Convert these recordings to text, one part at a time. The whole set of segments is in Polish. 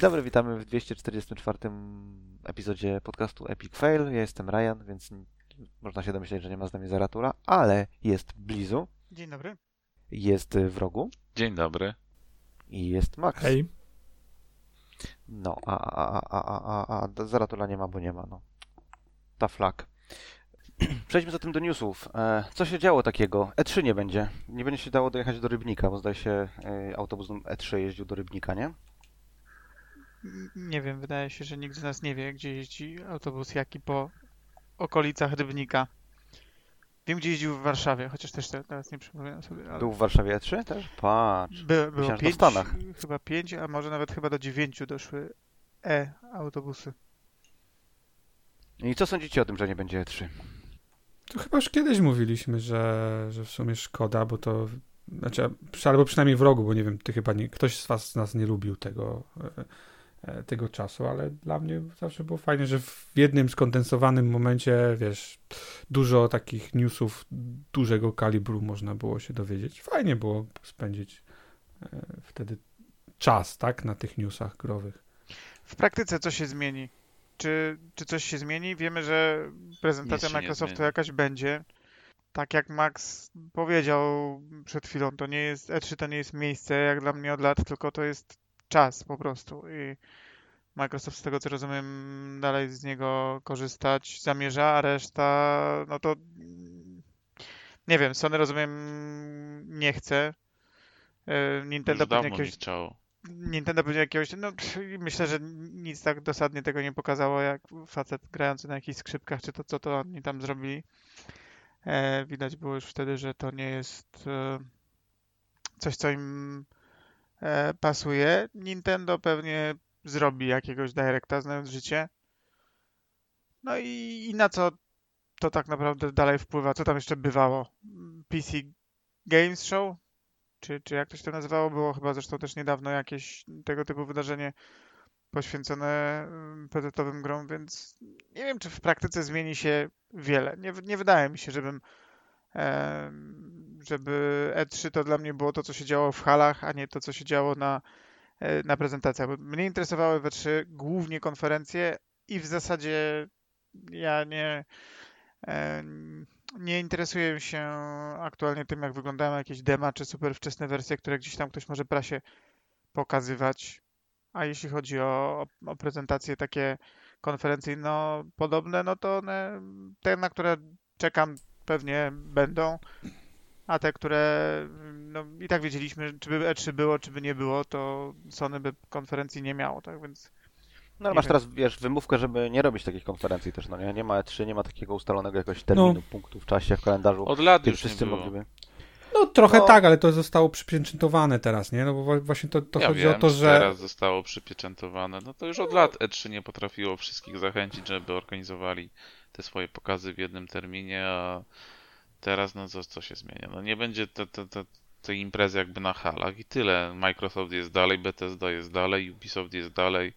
Dzień dobry, witamy w 244 epizodzie podcastu Epic Fail. Ja jestem Ryan, więc można się domyśleć, że nie ma z nami Zaratura, ale jest Blizu, Dzień dobry. jest Wrogu Dzień dobry. i jest Max. Hej. No, a, a, a, a, a, a Zaratura nie ma, bo nie ma, no. Ta flag. Przejdźmy zatem do newsów. E, co się działo takiego? E3 nie będzie. Nie będzie się dało dojechać do Rybnika, bo zdaje się e, autobus E3 jeździł do Rybnika, nie? Nie wiem, wydaje się, że nikt z nas nie wie, gdzie jeździ autobus jaki po okolicach Rybnika. Wiem, gdzie jeździł w Warszawie, chociaż też te- teraz nie przypominam sobie, ale Był w Warszawie E3 też? Patrz. by, było w pięć, Stanach. chyba pięć, a może nawet chyba do dziewięciu doszły e-autobusy. I co sądzicie o tym, że nie będzie E E3? To chyba już kiedyś mówiliśmy, że, że w sumie szkoda, bo to. Znaczy, albo przynajmniej wrogu, bo nie wiem, ty chyba nie, ktoś z was z nas nie lubił tego, e, tego czasu, ale dla mnie zawsze było fajnie, że w jednym skondensowanym momencie, wiesz, dużo takich newsów dużego kalibru można było się dowiedzieć. Fajnie było spędzić e, wtedy czas, tak, na tych newsach growych. W praktyce co się zmieni? Czy, czy coś się zmieni? Wiemy, że prezentacja Microsoftu jakaś będzie. Tak jak Max powiedział przed chwilą, to nie jest E3 to nie jest miejsce jak dla mnie od lat, tylko to jest czas po prostu. I Microsoft z tego co rozumiem dalej z niego korzystać zamierza, a reszta no to mm, nie wiem, Sony rozumiem nie chce. E, Nintendo Już pewnie jakiegoś. Nintendo będzie jakiegoś, no myślę, że nic tak dosadnie tego nie pokazało, jak facet grający na jakichś skrzypkach, czy to co to oni tam zrobili. E, widać było już wtedy, że to nie jest e, coś, co im pasuje. Nintendo pewnie zrobi jakiegoś directa, znając życie. No i, i na co to tak naprawdę dalej wpływa? Co tam jeszcze bywało? PC Games Show? czy, czy jak to się to nazywało, było chyba zresztą też niedawno jakieś tego typu wydarzenie poświęcone ym, PC-owym grom, więc nie wiem, czy w praktyce zmieni się wiele. Nie, nie wydaje mi się, żebym żeby E3 to dla mnie było to, co się działo w halach, a nie to, co się działo na, e, na prezentacjach. Mnie interesowały w E3 głównie konferencje i w zasadzie ja nie em, nie interesuję się aktualnie tym, jak wyglądają jakieś dema czy super wczesne wersje, które gdzieś tam ktoś może prasie pokazywać. A jeśli chodzi o, o prezentacje takie konferencyjno podobne, no to one, te, na które czekam, pewnie będą. A te, które no, i tak wiedzieliśmy, czy by E3 było, czy by nie było, to Sony by konferencji nie miało, tak więc No ale Nie masz wiem. teraz, wiesz, wymówkę, żeby nie robić takich konferencji też, no nie? Nie ma E3, nie ma takiego ustalonego jakoś terminu, No. punktu w czasie, w kalendarzu, Od lat już nie wszyscy było. mogliby. No trochę No. tak, ale to zostało przypieczętowane teraz, nie? No bo właśnie to, to ja chodzi wiem, o to, że... teraz zostało przypieczętowane. No to już od lat E3 nie potrafiło wszystkich zachęcić, żeby organizowali te swoje pokazy w jednym terminie, a teraz no co, co się zmienia? No nie będzie te, te, te, tej imprezy jakby na halach i tyle. Microsoft jest dalej, Bethesda jest dalej, Ubisoft jest dalej.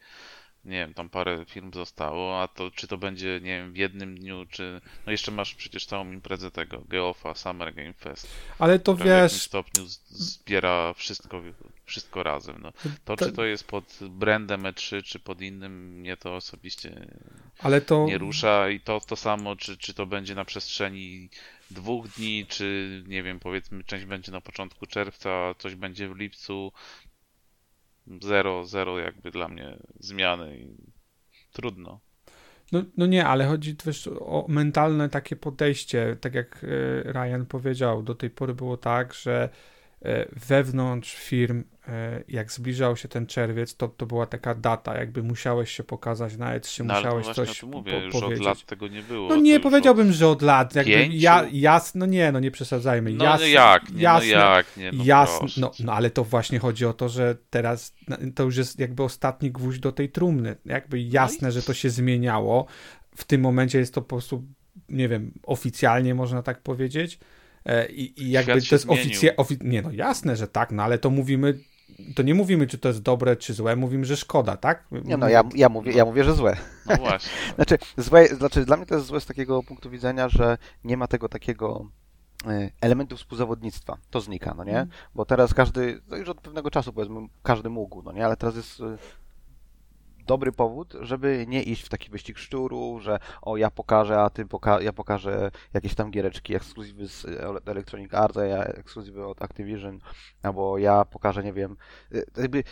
Nie wiem, tam parę firm zostało, a to czy to będzie, nie wiem, w jednym dniu, czy... No jeszcze masz przecież całą imprezę tego, Geofa, Summer Game Fest. Ale to która w jakimś wiesz, stopniu zbiera wszystko, wszystko razem. No. To, To- czy to jest pod brandem E3, czy pod innym, mnie to osobiście to... nie rusza i to to samo, czy, czy to będzie na przestrzeni dwóch dni, czy nie wiem, powiedzmy, część będzie na początku czerwca, coś będzie w lipcu. Zero, zero jakby dla mnie zmiany i trudno. No, no nie, ale chodzi wiesz, o mentalne takie podejście. Tak jak e, Ryan powiedział, do tej pory było tak, że e, wewnątrz firm, jak zbliżał się ten czerwiec, to, to była taka data, jakby musiałeś się pokazać na E3, No musiałeś coś mówię, po, już od powiedzieć. lat tego nie było. No nie powiedziałbym, że od lat. Jakby pięciu? ja, jas, no nie, no nie przesadzajmy. Od... No Jas, jak, nie, jasne, no jak, nie, no Jasne, no, cię. no ale to właśnie chodzi o to, że teraz no, to już jest jakby ostatni gwóźdź do tej trumny. Jakby jasne, że to się zmieniało. W tym momencie jest to po prostu, nie wiem, oficjalnie można tak powiedzieć. E, I, i jakby to jest oficjalnie. Ofi- nie, no jasne, że tak, no ale to mówimy. To nie mówimy, czy to jest dobre, czy złe, mówimy, że szkoda, tak? Nie no, ja, ja, mówię, ja mówię, że złe. No właśnie. Znaczy, złe, znaczy, dla mnie to jest złe z takiego punktu widzenia, że nie ma tego takiego e, elementu współzawodnictwa. To znika, no nie? Mm. Bo teraz każdy, no już od pewnego czasu powiedzmy, każdy mógł, no nie? Ale teraz jest e, dobry powód, żeby nie iść w taki wyścig szczuru, że o ja pokażę, a ty poka ja pokażę jakieś tam giereczki, ekskluzywy z Electronic Arts, a ja ekskluzywy od Activision, albo ja pokażę, nie wiem, y, jakby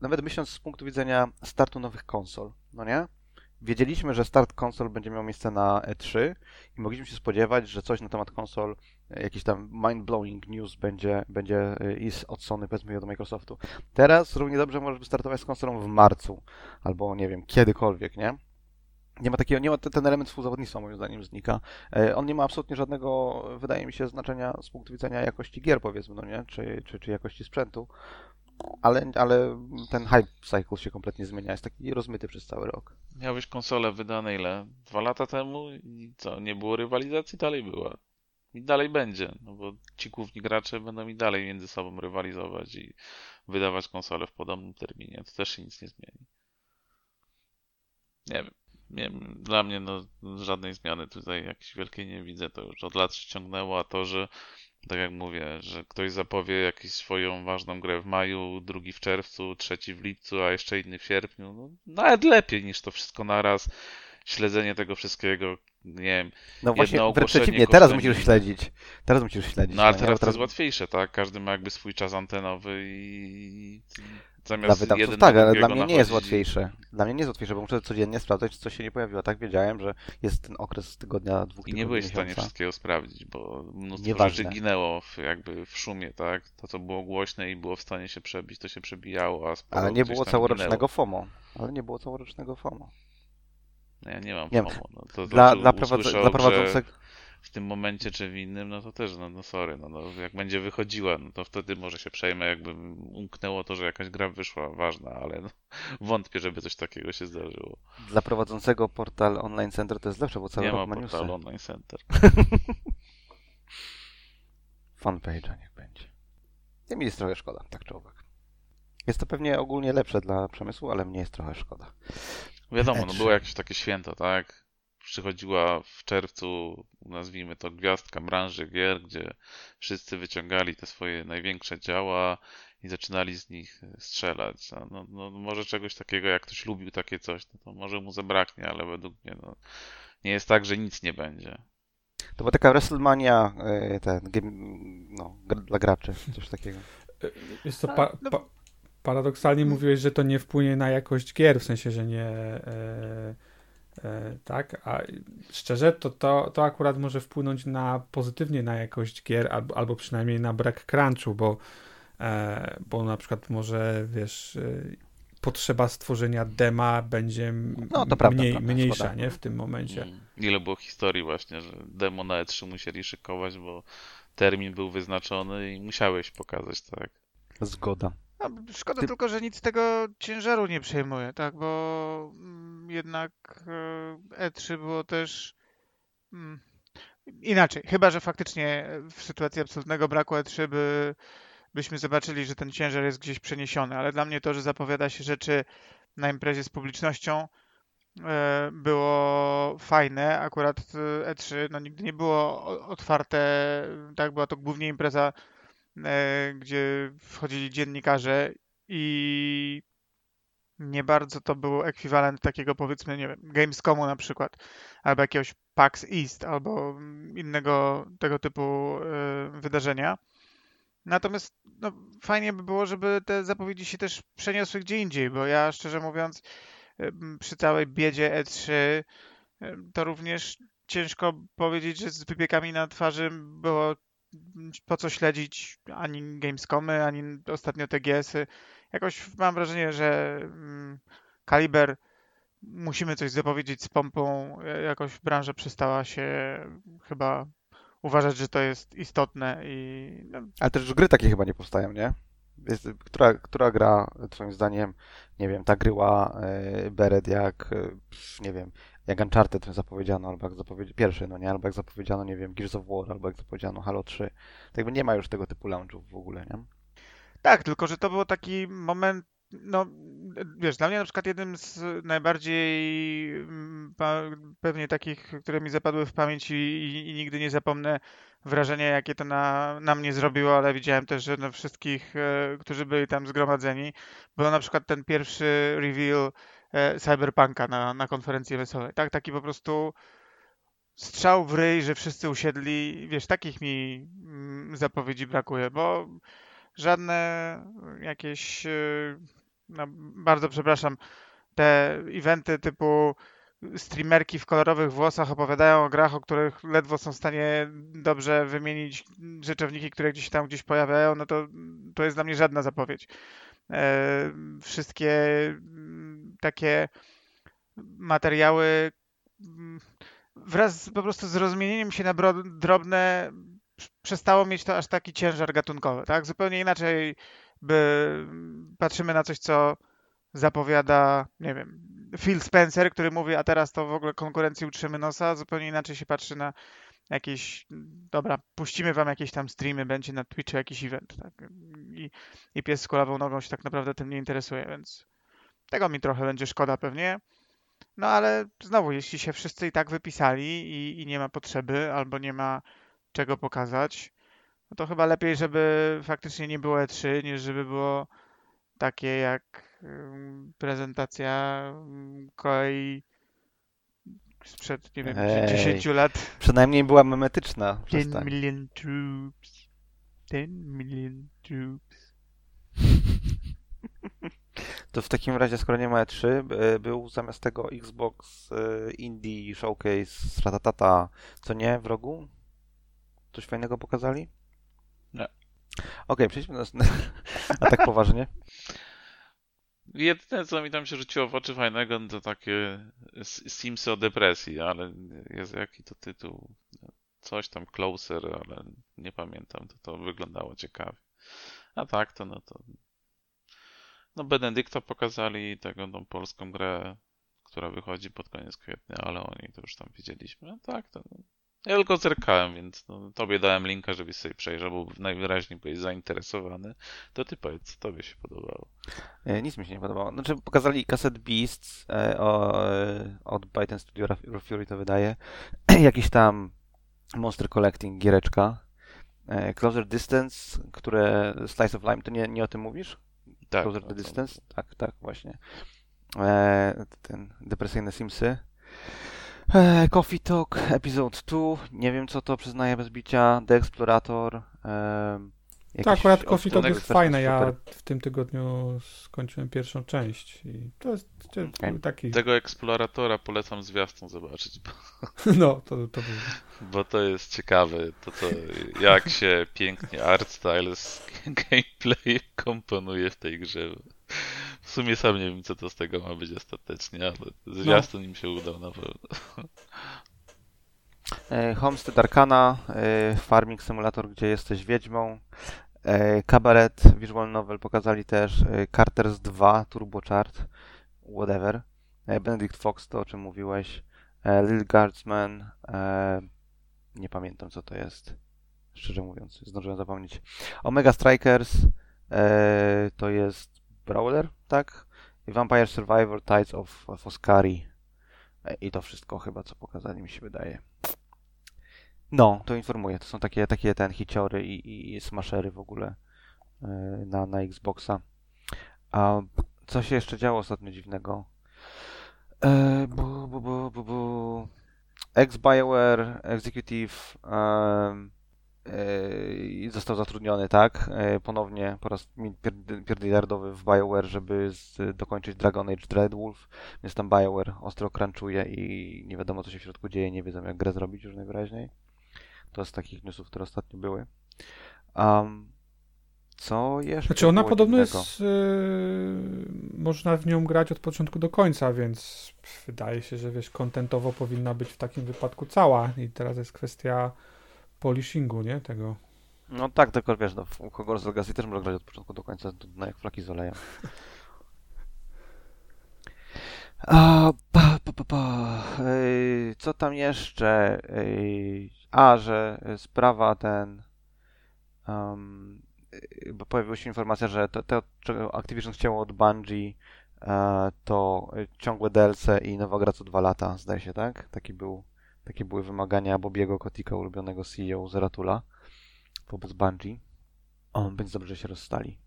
nawet myśląc z punktu widzenia startu nowych konsol, no nie? Wiedzieliśmy, że start konsol będzie miał miejsce na E3 i mogliśmy się spodziewać, że coś na temat konsol, e, jakiś tam mind-blowing news będzie, będzie e, i od Sony, powiedzmy, od Microsoftu. Teraz równie dobrze możesz wystartować z konsolą w marcu, albo nie wiem, kiedykolwiek, nie? Nie ma takiego, nie ma, ten element współzawodnictwa moim zdaniem znika. E, On nie ma absolutnie żadnego, wydaje mi się, znaczenia z punktu widzenia jakości gier, powiedzmy, no nie? Czy, czy, czy jakości sprzętu. Ale, ale ten hype cycle się kompletnie zmienia, jest taki rozmyty przez cały rok. Miałeś konsolę wydane ile? Dwa lata temu i co? Nie było rywalizacji? Dalej była. I dalej będzie, no bo ci główni gracze będą i dalej między sobą rywalizować i wydawać konsole w podobnym terminie. To też się nic nie zmieni. Nie wiem. Nie. Dla mnie no, żadnej zmiany tutaj jakiejś wielkiej nie widzę. To już od lat się ciągnęło, a to, że tak jak mówię, że ktoś zapowie jakąś swoją ważną grę w maju, drugi w czerwcu, trzeci w lipcu, a jeszcze inny w sierpniu, no nawet lepiej niż to wszystko naraz. Śledzenie tego wszystkiego, nie wiem. No właśnie, wręcz przeciwnie, teraz musisz śledzić. Teraz musisz śledzić. No ale teraz to Teraz jest łatwiejsze, tak? Każdy ma jakby swój czas antenowy i Dla zamiast wydawców jeden tak, ale dla mnie nie jest łatwiejsze. Dla mnie nie jest łatwiejsze, bo muszę codziennie sprawdzać, czy coś się nie pojawiło. Tak wiedziałem, że jest ten okres tygodnia, dwóch I tygodni, nie byłeś w stanie wszystkiego sprawdzić, bo mnóstwo Nieważne. rzeczy ginęło w, jakby w szumie, tak? To, co było głośne i było w stanie się przebić, to się przebijało, a sporo Ale nie było całorocznego ginęło. FOMO. Ale nie było całorocznego FOMO. No Ja nie mam Nie. FOMO. No, to Dla, dla, usłyszał dla grze prowadzącego... w tym momencie czy w innym, no to też, no, no sorry, no, no jak będzie wychodziła, no to wtedy może się przejmę, jakby umknęło to, że jakaś gra wyszła ważna, ale no, wątpię, żeby coś takiego się zdarzyło. Dla prowadzącego portal Online Center to jest lepsze, bo cały nie rok ma newsy. portalu Online Center. Fanpage'a niech będzie. Nie mi jest trochę szkoda, tak czy owak. Jest to pewnie ogólnie lepsze dla przemysłu, ale mnie jest trochę szkoda. Wiadomo, no E3. było jakieś takie święto, tak? Przychodziła w czerwcu, nazwijmy to, gwiazdka branży gier, gdzie wszyscy wyciągali te swoje największe działa i zaczynali z nich strzelać. No, no, może czegoś takiego, jak ktoś lubił takie coś, no to może mu zabraknie, ale według mnie no, nie jest tak, że nic nie będzie. To była taka WrestleMania, e, ten, no, dla graczy, coś takiego. Jest to A, pa, no- pa, paradoksalnie mówiłeś, że to nie wpłynie na jakość gier, w sensie, że nie. E, e, tak, a szczerze to, to, to akurat może wpłynąć na pozytywnie na jakość gier, albo, albo przynajmniej na brak crunchu, bo, e, bo na przykład może wiesz. E, Potrzeba stworzenia dema będzie No, to prawda, mniej, prawda, mniejsza, nie? W tym momencie. Mm. Ile było historii właśnie, że demo na E3 musieli szykować, bo termin był wyznaczony i musiałeś pokazać, tak? Zgoda. No, szkoda Ty- tylko, że nic z tego ciężaru nie przejmuje, tak? Bo mm, jednak e, E3 było też mm, inaczej. Chyba, że faktycznie w sytuacji absolutnego braku E3 by, byśmy zobaczyli, że ten ciężar jest gdzieś przeniesiony, ale dla mnie to, że zapowiada się rzeczy na imprezie z publicznością e, było fajne. Akurat e, E3 no, nigdy nie było otwarte, tak? Była to głównie impreza e, gdzie wchodzili dziennikarze i nie bardzo to był ekwiwalent takiego powiedzmy, nie wiem, Gamescomu na przykład, albo jakiegoś PAX East, albo innego tego typu e, wydarzenia. Natomiast no, fajnie by było, żeby te zapowiedzi się też przeniosły gdzie indziej, bo ja szczerze mówiąc e, przy całej biedzie E3 e, to również ciężko powiedzieć, że z wypiekami na twarzy było po co śledzić ani Gamescomy, ani ostatnio TGS-y. Jakoś mam wrażenie, że mm, Kaliber musimy coś zapowiedzieć z pompą. E, Jakoś branża przestała się chyba uważać, że to jest istotne i no, Ale też gry takie chyba nie powstają, nie? Jest, która, która gra, twoim zdaniem, nie wiem, tak gryła e, Beret jak, e, nie wiem, jak Uncharted zapowiedziano, albo jak zapowiedziano, pierwszy, no nie, albo jak zapowiedziano, nie wiem, Gears of War, albo jak zapowiedziano Halo 3. Tak jakby nie ma już tego typu launchów w ogóle, nie? Tak, tylko że to był taki moment, no wiesz, dla mnie na przykład jednym z najbardziej mm, pewnie takich, które mi zapadły w pamięć i, i, i nigdy nie zapomnę wrażenia, jakie to na, na mnie zrobiło, ale widziałem też, że na wszystkich, e, którzy byli tam zgromadzeni, był na przykład ten pierwszy reveal Cyberpunka na, na konferencji wesołej. Tak, taki po prostu strzał w ryj, że wszyscy usiedli. Wiesz, takich mi mm, zapowiedzi brakuje, bo żadne jakieś, e, no, bardzo przepraszam, te eventy typu streamerki w kolorowych włosach opowiadają o grach, o których ledwo są w stanie dobrze wymienić rzeczowniki, które gdzieś tam gdzieś pojawiają, no to to jest dla mnie żadna zapowiedź. E, wszystkie mm, takie materiały mm, wraz z, po prostu z rozmienieniem się na drobne przestało mieć to aż taki ciężar gatunkowy, tak? Zupełnie inaczej by patrzymy na coś, co zapowiada, nie wiem, Phil Spencer, który mówi, a teraz to w ogóle konkurencji utrzymy nosa, zupełnie inaczej się patrzy na jakieś, dobra, puścimy wam jakieś tam streamy, będzie na Twitchu jakiś event, tak? I, I pies z kulawą nogą się tak naprawdę tym nie interesuje, więc tego mi trochę będzie szkoda pewnie. No ale znowu, jeśli się wszyscy i tak wypisali i, i nie ma potrzeby, albo nie ma czego pokazać, no to chyba lepiej, żeby faktycznie nie było E3, niż żeby było takie jak prezentacja kolei sprzed, nie wiem, Ej. 10 lat. Przynajmniej była memetyczna. 10 Przestań. million troops. 10 million troops. To w takim razie, skoro nie ma E3, by- był zamiast tego Xbox e, Indie Showcase z Ratatata, co nie, w rogu? Coś fajnego pokazali? Nie. Okej, przejdźmy do następnego. A tak poważnie? Jedyne, co mi tam się rzuciło w oczy fajnego, no to takie Simsy o depresji, ale jest jaki to tytuł? Coś tam Closer, ale nie pamiętam, to to wyglądało ciekawie. A tak, to no to... No Benedykta pokazali, tego tą polską grę, która wychodzi pod koniec kwietnia, ale o niej to już tam widzieliśmy. A tak, to... No. Ja tylko zerkałem, więc no, tobie dałem linka, żebyś sobie przejrzał, bo najwyraźniej byłeś zainteresowany. To ty powiedz, co tobie się podobało. E, Nic mi się nie podobało. Znaczy, pokazali Cassette Beasts e, o, e, od Byten Studio Fury to wydaje. Jakiś tam Monster Collecting, giereczka. E, Closer Distance, które Slice of Lime, to nie, nie o tym mówisz? Tak, Closer to- Distance? Tak, tak, właśnie. E, ten depresyjne Simsy. E, Coffee Talk, Episode 2. Nie wiem co to, przyznaję bez bicia. The Explorator. E, Tak, akurat Coffee Talk jest fajne. Ja w tym tygodniu skończyłem pierwszą część i to jest to Okej. taki, Tego eksploratora polecam zwiastun zobaczyć, bo, no, to, to był bo to jest ciekawe, to co, jak się pięknie art style z gameplay komponuje w tej grze. W sumie sam nie wiem, co to z tego ma być ostatecznie, ale zwiastun im się udał na pewno. E, Homestead Arcana, e, Farming Simulator, gdzie jesteś wiedźmą. E, Cabaret, Visual Novel pokazali też. Carters 2, Turbo Chart, whatever. Benedict Fox, to o czym mówiłeś. Little Guardsman, nie pamiętam co to jest. Szczerze mówiąc, zdążyłem zapomnieć. Omega Strikers, to jest Brawler, tak? I Vampire Survivor, Tides of, of. E, I to wszystko chyba, co pokazali, mi się wydaje. No, to informuję. To są takie, takie ten hiciory i, i smashery w ogóle e, na, na Xboxa. A co się jeszcze działo ostatnio dziwnego? E, bu, bu, bu, bu, bu. Ex-BioWare Executive em, e, został zatrudniony, tak? E, ponownie po raz mi- pierd- pierdyliardowy w BioWare, żeby z, dokończyć Dragon Age Dreadwolf, więc tam BioWare ostro crunchuje i nie wiadomo co się w środku dzieje, nie wiedzą jak grę zrobić już najwyraźniej. To z takich newsów, które ostatnio były. Um, co jeszcze? Znaczy ona podobno jest, yy, można w nią grać od początku do końca, więc wydaje się, że wiesz, kontentowo powinna być w takim wypadku cała i teraz jest kwestia polishingu, nie, tego. No tak, tylko wiesz, no, w Hogwarts Legacy też można grać od początku do końca, to, no, jak flaki z olejem. A, pa, pa, pa, pa. Ej, co tam jeszcze? Ej, a, że sprawa ten... Um, bo pojawiła się informacja, że to, to czego Activision chciało od Bungie, e, to ciągłe DLC i nowa gra co dwa lata, zdaje się, tak? Taki był, takie były wymagania Bobiego Kotika, ulubionego CEO Zeratula wobec Bungie. O, więc dobrze się rozstali.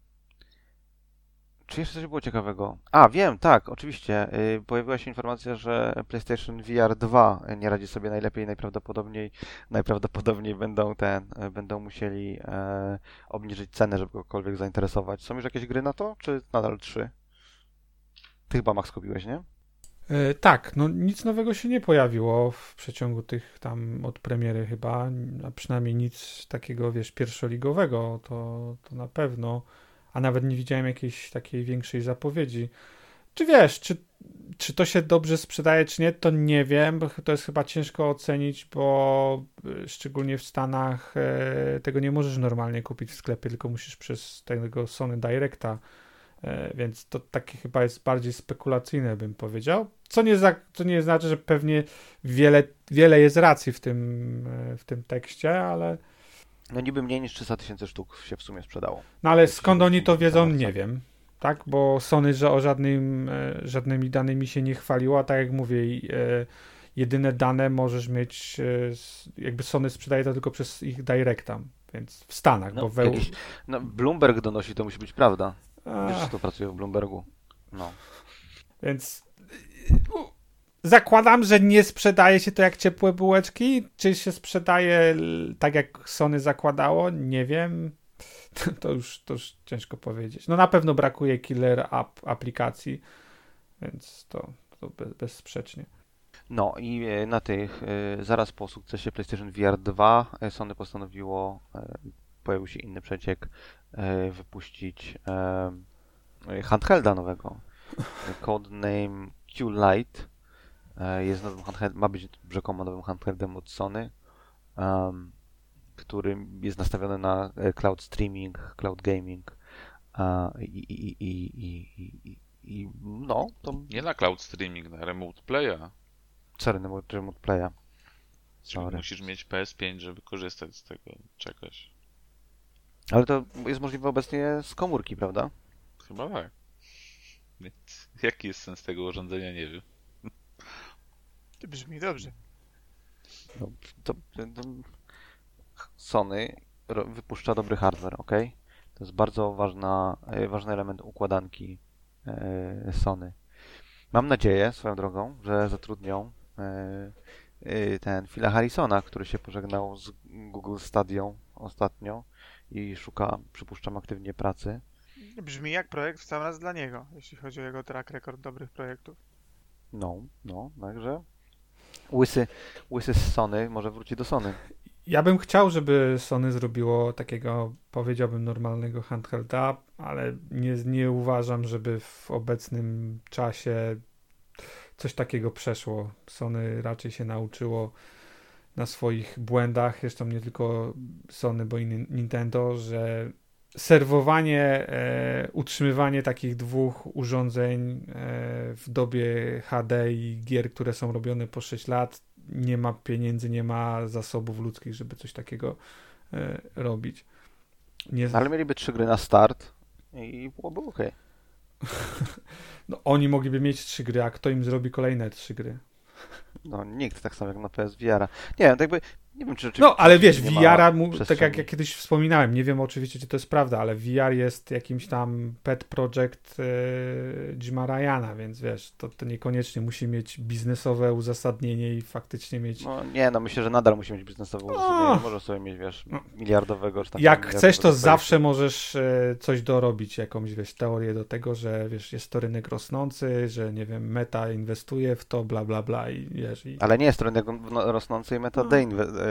Czy jeszcze coś było ciekawego? A, wiem, tak, oczywiście. y, Pojawiła się informacja, że PlayStation VR 2 nie radzi sobie najlepiej najprawdopodobniej, najprawdopodobniej będą ten, y, będą musieli e, obniżyć cenę, żeby kogokolwiek zainteresować. Są już jakieś gry na to, czy nadal trzy? Ty chyba Max kupiłeś, nie? E, tak, no nic nowego się nie pojawiło w przeciągu tych tam od premiery chyba, a przynajmniej nic takiego, wiesz, pierwszoligowego, to, to na pewno, a nawet nie widziałem jakiejś takiej większej zapowiedzi. Czy wiesz, czy, czy to się dobrze sprzedaje, czy nie, to nie wiem, bo to jest chyba ciężko ocenić, bo y, szczególnie w Stanach e, tego nie możesz normalnie kupić w sklepie, tylko musisz przez tego Sony Directa Więc to takie chyba jest bardziej spekulacyjne, bym powiedział. Co nie, za, co nie znaczy, że pewnie wiele, wiele jest racji w tym, e, w tym tekście, ale, No niby mniej niż 300 tysięcy sztuk się w sumie sprzedało. no ale skąd oni to wiedzą, nie wiem. Tak, bo Sony, że o żadnym, e, żadnymi danymi się nie chwaliło, a tak jak mówię, e, jedyne dane możesz mieć, e, jakby Sony sprzedaje to tylko przez ich Directa, więc w Stanach, No, bo we, no, Bloomberg donosi, to musi być prawda. A, Wiesz, kto pracuje w Bloombergu. No. Więc y, zakładam, że nie sprzedaje się to jak ciepłe bułeczki. Czy się sprzedaje tak jak Sony zakładało? Nie wiem. To, już, to już ciężko powiedzieć. No na pewno brakuje killer app aplikacji, więc to, to bez, bezsprzecznie. No i e, na tych, e, zaraz po sukcesie PlayStation VR 2 e, Sony postanowiło, pojawił się inny przeciek, e, wypuścić e, handhelda nowego. Codename Q-Lite e, jest nowym handheld, ma być rzekomo nowym handheldem od Sony, który jest nastawiony na cloud streaming, cloud gaming i, i, i, i, no, to Nie na cloud streaming, na remote playa. sorry, no, remote playa. Sorry. musisz mieć PS5, żeby korzystać z tego czegoś. Ale to jest możliwe obecnie z komórki, prawda? Chyba tak. Więc jaki jest sens tego urządzenia, nie wiem. To brzmi dobrze. No, to, to Sony wypuszcza dobry hardware, ok? To jest bardzo ważna, e, ważny element układanki e, Sony. Mam nadzieję, swoją drogą, że zatrudnią e, e, ten Phila Harrisona, który się pożegnał z Google Stadią ostatnio i szuka, przypuszczam, aktywnie pracy. Brzmi jak projekt w sam raz dla niego, jeśli chodzi o jego track record dobrych projektów. No, no, także łysy, łysy z Sony może wróci do Sony. Ja bym chciał, żeby Sony zrobiło takiego, powiedziałbym, normalnego handhelda, ale nie, nie uważam, żeby w obecnym czasie coś takiego przeszło. Sony raczej się nauczyło na swoich błędach, zresztą nie tylko Sony, bo i Nin- Nintendo, że serwowanie, e, utrzymywanie takich dwóch urządzeń e, w dobie HD i gier, które są robione po 6 lat, nie ma pieniędzy, nie ma zasobów ludzkich, żeby coś takiego e, robić. Nie, ale mieliby trzy gry na start i byłoby ok. no, oni mogliby mieć trzy gry, a kto im zrobi kolejne trzy gry? No nikt, tak samo jak na PSVR. Nie, tak jakby, nie wiem czy No, ale wiesz, VR, tak jak ja kiedyś wspominałem, nie wiem oczywiście, czy to jest prawda, ale VR jest jakimś tam pet project Jima Ryana, więc wiesz, to, to niekoniecznie musi mieć biznesowe uzasadnienie i faktycznie mieć No nie, no myślę, że nadal musi mieć biznesowe uzasadnienie. Nie może sobie mieć, wiesz, No. miliardowego, czy tam Jak chcesz, to zawsze możesz e, coś dorobić, jakąś, wiesz, teorię do tego, że, wiesz, jest to rynek rosnący, że, nie wiem, meta inwestuje w to, bla, bla, bla i, wiesz, i Ale nie jest to rynek no, rosnący i meta No. deinwe- e, No. diwe-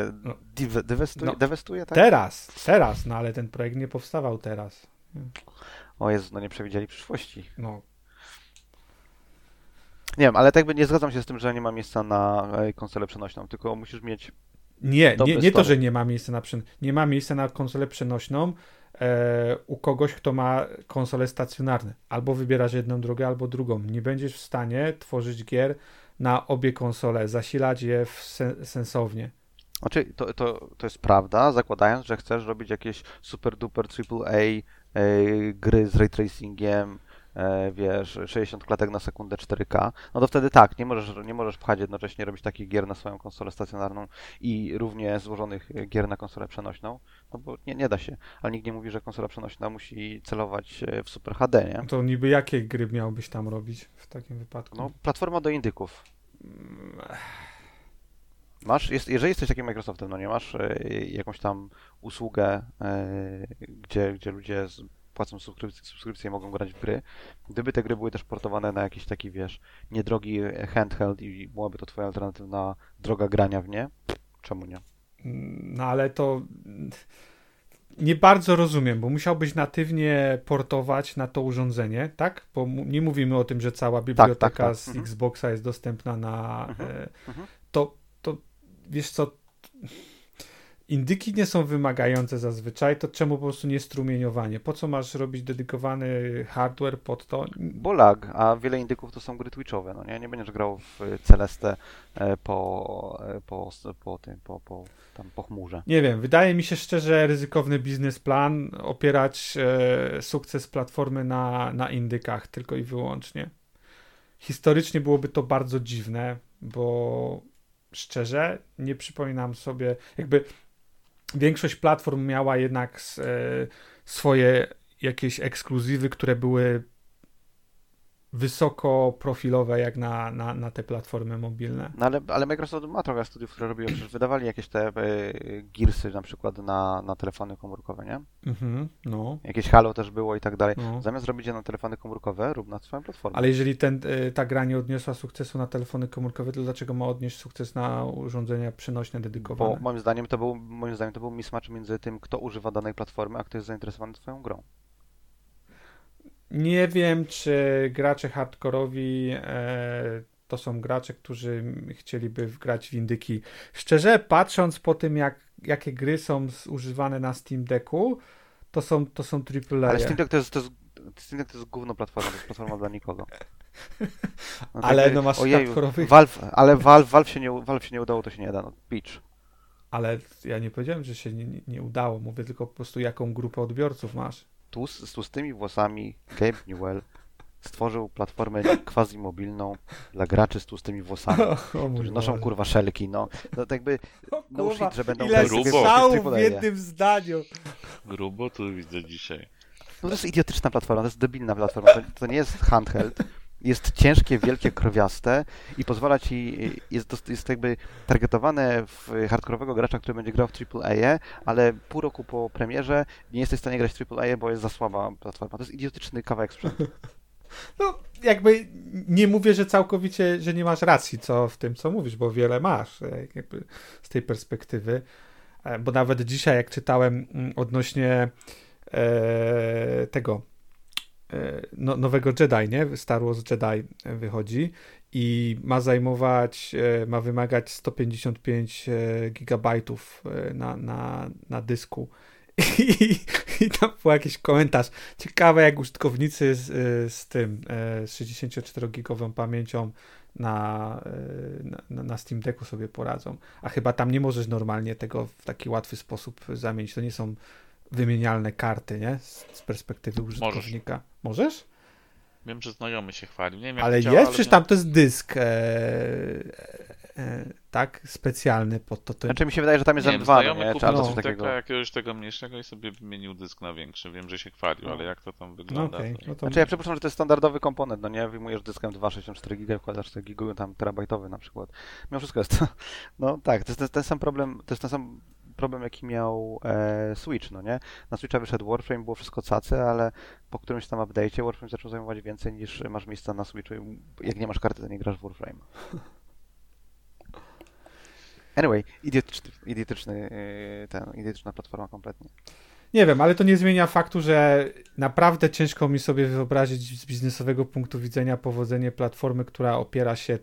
dewestuje, No. dewestuje, tak? teraz, teraz, no ale ten projekt nie powstawał teraz, O Jezu, no nie przewidzieli przyszłości. no, Nie wiem, ale tak jakby nie zgadzam się z tym, że nie ma miejsca na e, konsolę przenośną, tylko musisz mieć... Nie, nie, nie to, że nie ma miejsca na, nie ma miejsca na konsolę przenośną e, u kogoś, kto ma konsole stacjonarne. Albo wybierasz jedną drogę, albo drugą. Nie będziesz w stanie tworzyć gier na obie konsole, zasilać je w sen- sensownie. Znaczy, to, to, to jest prawda, zakładając, że chcesz robić jakieś super duper AAA e, gry z ray tracingiem, e, wiesz, 60 klatek na sekundę 4K, no to wtedy tak, nie możesz, nie możesz pchać jednocześnie robić takich gier na swoją konsolę stacjonarną i równie złożonych gier na konsolę przenośną, no bo nie, nie da się. Ale nikt nie mówi, że konsola przenośna musi celować e, w Super HD, nie? To niby jakie gry miałbyś tam robić w takim wypadku? No, platforma do indyków. Masz, jest, jeżeli jesteś takim Microsoftem, no nie masz e, jakąś tam usługę, e, gdzie, gdzie ludzie z, płacą subskrypcję, subskrypcję i mogą grać w gry. Gdyby te gry były też portowane na jakiś taki, wiesz, niedrogi handheld i byłaby to twoja alternatywna droga grania w nie, czemu nie? No ale to nie bardzo rozumiem, bo musiałbyś natywnie portować na to urządzenie, tak? Bo nie mówimy o tym, że cała biblioteka tak, tak. z Mhm. Xboxa jest dostępna na. Mhm. E, Mhm. to wiesz co? Indyki nie są wymagające zazwyczaj, to czemu po prostu nie strumieniowanie? Po co masz robić dedykowany hardware pod to? Bo lag, a wiele indyków to są gry twitchowe, no nie? Nie będziesz grał w Celestę e, po, e, po, po tym, po, po, tam, po chmurze. Nie wiem, wydaje mi się szczerze ryzykowny biznesplan opierać e, sukces platformy na, na indykach tylko i wyłącznie. Historycznie byłoby to bardzo dziwne, bo szczerze nie przypominam sobie, jakby większość platform miała jednak e, swoje jakieś ekskluzywy, które były wysoko profilowe jak na, na, na te platformy mobilne. No ale, ale Microsoft ma trochę studiów, które robiły, przecież wydawali jakieś te e, Gearsy na przykład na, na telefony komórkowe, nie? Mhm, no, Jakieś Halo też było i tak dalej. no. Zamiast robić je na telefony komórkowe, rób na swoją platformę. Ale jeżeli ten, y, ta gra nie odniosła sukcesu na telefony komórkowe, to dlaczego ma odnieść sukces na urządzenia przenośne dedykowane? Bo moim zdaniem to był, moim zdaniem to był mismatch między tym, kto używa danej platformy, a kto jest zainteresowany twoją grą. Nie wiem, czy gracze hardkorowi e, to są gracze, którzy chcieliby grać w indyki. Szczerze, patrząc po tym, jak, jakie gry są używane na Steam Decku, to są, to są AAA. Ale Steam Deck to jest, to jest, Steam Deck to jest gówno platforma, to jest platforma dla nikogo. No Ale jakby- no masz ojeju, hardkorowych- Valve, ale Valve, Valve, się nie, Valve się nie udało, to się nie da. No, pitch. Ale ja nie powiedziałem, że się nie- nie udało. Mówię tylko po prostu, jaką grupę odbiorców masz. Tłus, z tłustymi włosami Gabe Newell stworzył platformę quasi-mobilną dla graczy z tłustymi włosami, O, mój którzy noszą Boże. kurwa szelki, no. No tak jakby, O, no kurwa, shit, że będą Ile Grubo. strzałów w jednym zdaniu. Grubo tu widzę dzisiaj. No to jest idiotyczna platforma, to jest debilna platforma, to, to nie jest handheld. Jest ciężkie, wielkie, krowiaste i pozwala ci, jest, jest jakby targetowane w hardkorowego gracza, który będzie grał w AAA, ale pół roku po premierze nie jesteś w stanie grać w AAA, bo jest za słaba platforma. To jest idiotyczny kawałek sprzętu. No, jakby nie mówię, że całkowicie, że nie masz racji co w tym, co mówisz, bo wiele masz e, jakby z tej perspektywy. E, Bo nawet dzisiaj, jak czytałem mm, odnośnie e, tego no, nowego Jedi, nie? Star Wars Jedi wychodzi i ma zajmować, e, ma wymagać 155 e, gigabajtów e, na, na, na dysku. I, I tam był jakiś komentarz. Ciekawe, jak użytkownicy z, z tym, e, z 64-gigową pamięcią e, na, na- na Steam Decku sobie poradzą. A chyba tam nie możesz normalnie tego w taki łatwy sposób zamienić. To nie są wymienialne karty, nie? Z, z perspektywy użytkownika. Możesz? Wiem, że znajomy się chwalił. Nie wiem, jak Ale działa, jest, ale przecież wiem- tam to jest dysk, e, e, tak? Specjalny pod to. to Znaczy mi się wydaje, że tam jest Nie wiem, M2, no znajomy nie? Kupił no. coś takiego. jakiegoś tego mniejszego i sobie wymienił dysk na większy. Wiem, że się chwalił, No. ale jak to tam no wygląda? okej, to... no to Znaczy ja przypuszczam, że to jest standardowy komponent, no nie? Wyjmujesz dyskiem 264 GB, wkładasz 4 GB, tam terabajtowy na przykład. Mimo wszystko jest to, no tak, to jest ten, ten sam problem, to jest ten sam problem, jaki miał e, Switch, no nie? Na Switcha wyszedł Warframe, było wszystko cacy, ale po którymś tam update'cie Warframe zaczął zajmować więcej niż masz miejsca na Switchu. i Jak nie masz karty, to nie grasz w Warframe. Anyway, idiotyczny, idiotyczny e, ten, idiotyczna platforma kompletnie. Nie wiem, ale to nie zmienia faktu, że naprawdę ciężko mi sobie wyobrazić z biznesowego punktu widzenia powodzenie platformy, która opiera się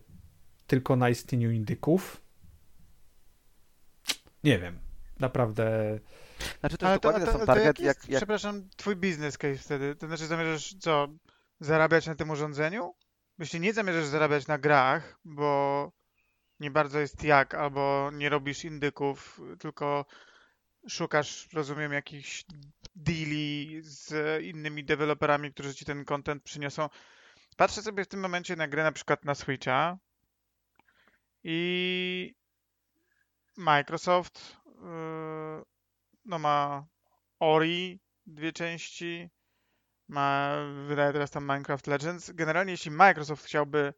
tylko na istnieniu indyków. Nie wiem. Naprawdę. Znaczy to Ale jest dokładnie sam to target, jaki jest, jak, jak przepraszam, twój biznes case wtedy? To znaczy zamierzasz co, zarabiać na tym urządzeniu? Jeśli nie zamierzasz zarabiać na grach, bo nie bardzo jest jak, albo nie robisz indyków, tylko szukasz, rozumiem, jakichś deali z innymi deweloperami, którzy ci ten content przyniosą. Patrzę sobie w tym momencie na grę na przykład na Switcha i Microsoft no ma Ori, dwie części, ma, wydaje teraz tam Minecraft Legends. Generalnie jeśli Microsoft chciałby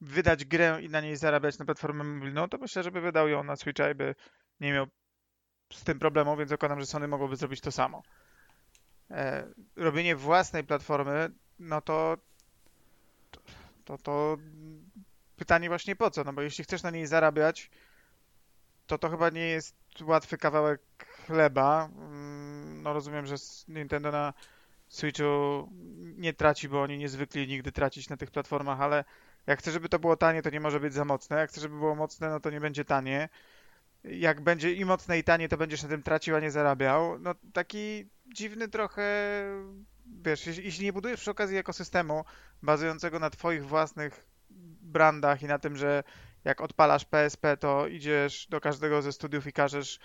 wydać grę i na niej zarabiać na platformę mobilną, to myślę, że by wydał ją na Switcha i by nie miał z tym problemu, więc zakładam, że Sony mogłoby zrobić to samo. E, robienie własnej platformy, no to to, to pytanie właśnie po co, no bo jeśli chcesz na niej zarabiać, to to chyba nie jest łatwy kawałek chleba. Mm, no rozumiem, że Nintendo na Switchu nie traci, bo oni niezwykli nigdy tracić na tych platformach, ale jak chcę, żeby to było tanie, to nie może być za mocne. Jak chcę, żeby było mocne, no to nie będzie tanie. Jak będzie i mocne, i tanie, to będziesz na tym tracił, a nie zarabiał. No taki dziwny trochę, wiesz, jeśli nie budujesz przy okazji ekosystemu bazującego na twoich własnych brandach i na tym, że jak odpalasz PSP, to idziesz do każdego ze studiów i każesz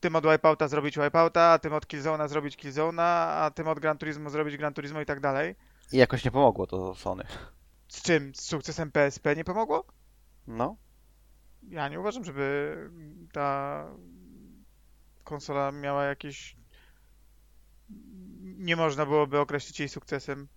tym od Wipeouta zrobić Wipeouta, a tym od Killzone'a zrobić Killzone'a, a tym od Gran Turismo zrobić Gran Turismo i tak dalej. I jakoś nie pomogło to Sony. Z czym? Z sukcesem PSP nie pomogło? No. Ja nie uważam, żeby ta konsola miała jakieś... Nie można byłoby określić jej sukcesem.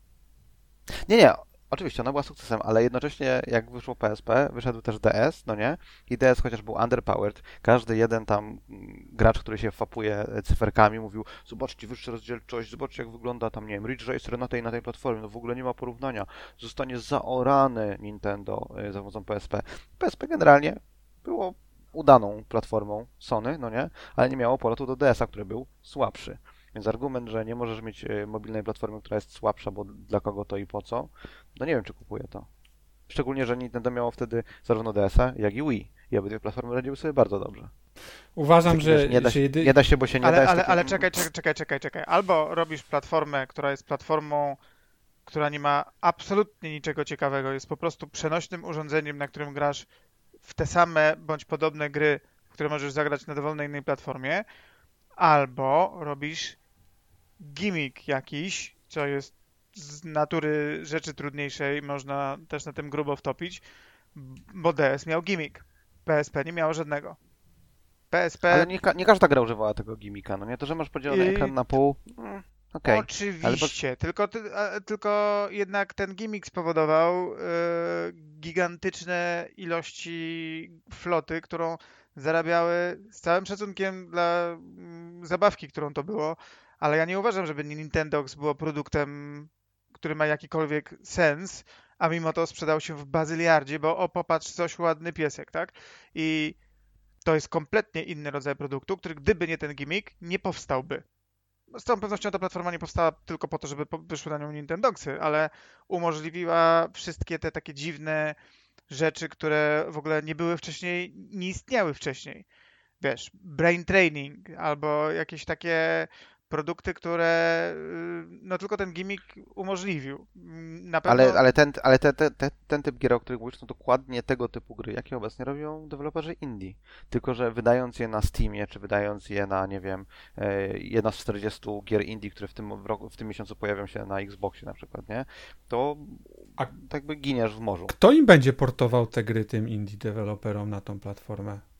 Nie, nie, Oczywiście, ona była sukcesem, ale jednocześnie jak wyszło PSP, wyszedł też DS, no nie? I DS chociaż był underpowered, każdy jeden tam mm, gracz, który się fapuje cyferkami, mówił zobaczcie wyższa rozdzielczość, zobaczcie jak wygląda tam, nie wiem, Ridge Racer na tej, na tej platformie, no w ogóle nie ma porównania. Zostanie zaorany Nintendo y, za pomocą PSP. PSP generalnie było udaną platformą Sony, no nie? Ale nie miało polotu do DS-a, który był słabszy. Więc argument, że nie możesz mieć e, mobilnej platformy, która jest słabsza, bo dla kogo to i po co, no nie wiem, czy kupuję to. Szczególnie, że Nintendo miało wtedy zarówno DS-a, jak i Wii. I obydwie platformy radziły sobie bardzo dobrze. Uważam, Taki, że, nie, da, że jedy... nie da się, bo się nie ale, da. Ale, ale czekaj, czekaj, czekaj, czekaj, czekaj. Albo robisz platformę, która jest platformą, która nie ma absolutnie niczego ciekawego, jest po prostu przenośnym urządzeniem, na którym grasz w te same bądź podobne gry, które możesz zagrać na dowolnej innej platformie, albo robisz gimmick jakiś, co jest z natury rzeczy trudniejszej, można też na tym grubo wtopić, bo DS miał gimmick. PSP nie miało żadnego. PSP... Ale nie, ka nie każda gra używała tego gimmicka, no nie? To, że masz podzielony I... ekran na pół... Mm. Okay. Oczywiście, tylko, tylko jednak ten gimmick spowodował yy, gigantyczne ilości floty, którą zarabiały z całym szacunkiem dla yy, zabawki, którą to było, ale ja nie uważam, żeby Nintendox było produktem, który ma jakikolwiek sens, a mimo to sprzedał się w bazyliardzie, bo o, popatrz, coś ładny piesek, tak? I to jest kompletnie inny rodzaj produktu, który gdyby nie ten gimmick, nie powstałby. No, z całą pewnością ta platforma nie powstała tylko po to, żeby wyszły na nią Nintendoxy, ale umożliwiła wszystkie te takie dziwne rzeczy, które w ogóle nie były wcześniej, nie istniały wcześniej. Wiesz, brain training albo jakieś takie produkty, które y, no tylko ten gimmick umożliwił. Na pewno... Ale, ale, ten, ale te, te, te, ten typ gier, o których mówisz, to dokładnie tego typu gry, jakie obecnie robią deweloperzy indie. Tylko, że wydając je na Steamie, czy wydając je na, nie wiem, e, jedna z 40 gier indie, które w tym, roku, w tym miesiącu pojawią się na Xboxie na przykład, nie? To A tak jakby giniesz w morzu. Kto im będzie portował te gry tym indie deweloperom na tą platformę?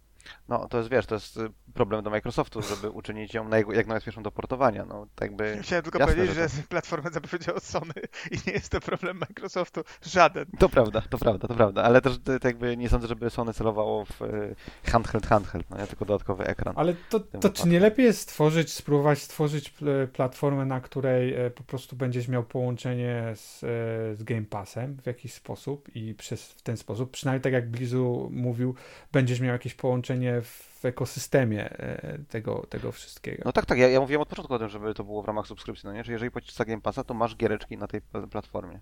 No, to jest, wiesz, to jest y, problem do Microsoftu, żeby uczynić ją naj, jak najłatwiejszą do portowania. No, tak by Chciałem tylko jasne, powiedzieć, że, to... że platformę zapowiedział Sony i nie jest to problem Microsoftu. Żaden. To prawda, to prawda, to prawda. Ale też tak jakby nie sądzę, żeby Sony celowało w y, handheld, handheld, no nie tylko dodatkowy ekran. Ale to, to czy nie lepiej jest stworzyć, spróbować stworzyć platformę, na której e, po prostu będziesz miał połączenie z, e, z Game Passem w jakiś sposób i przez w ten sposób, przynajmniej tak jak Blizu mówił, będziesz miał jakieś połączenie w w ekosystemie e, tego, tego wszystkiego. No tak, tak. Ja, ja mówiłem od początku o tym, żeby to było w ramach subskrypcji, no nie? Czyli jeżeli płacisz za Game Passa, to masz giereczki na tej platformie.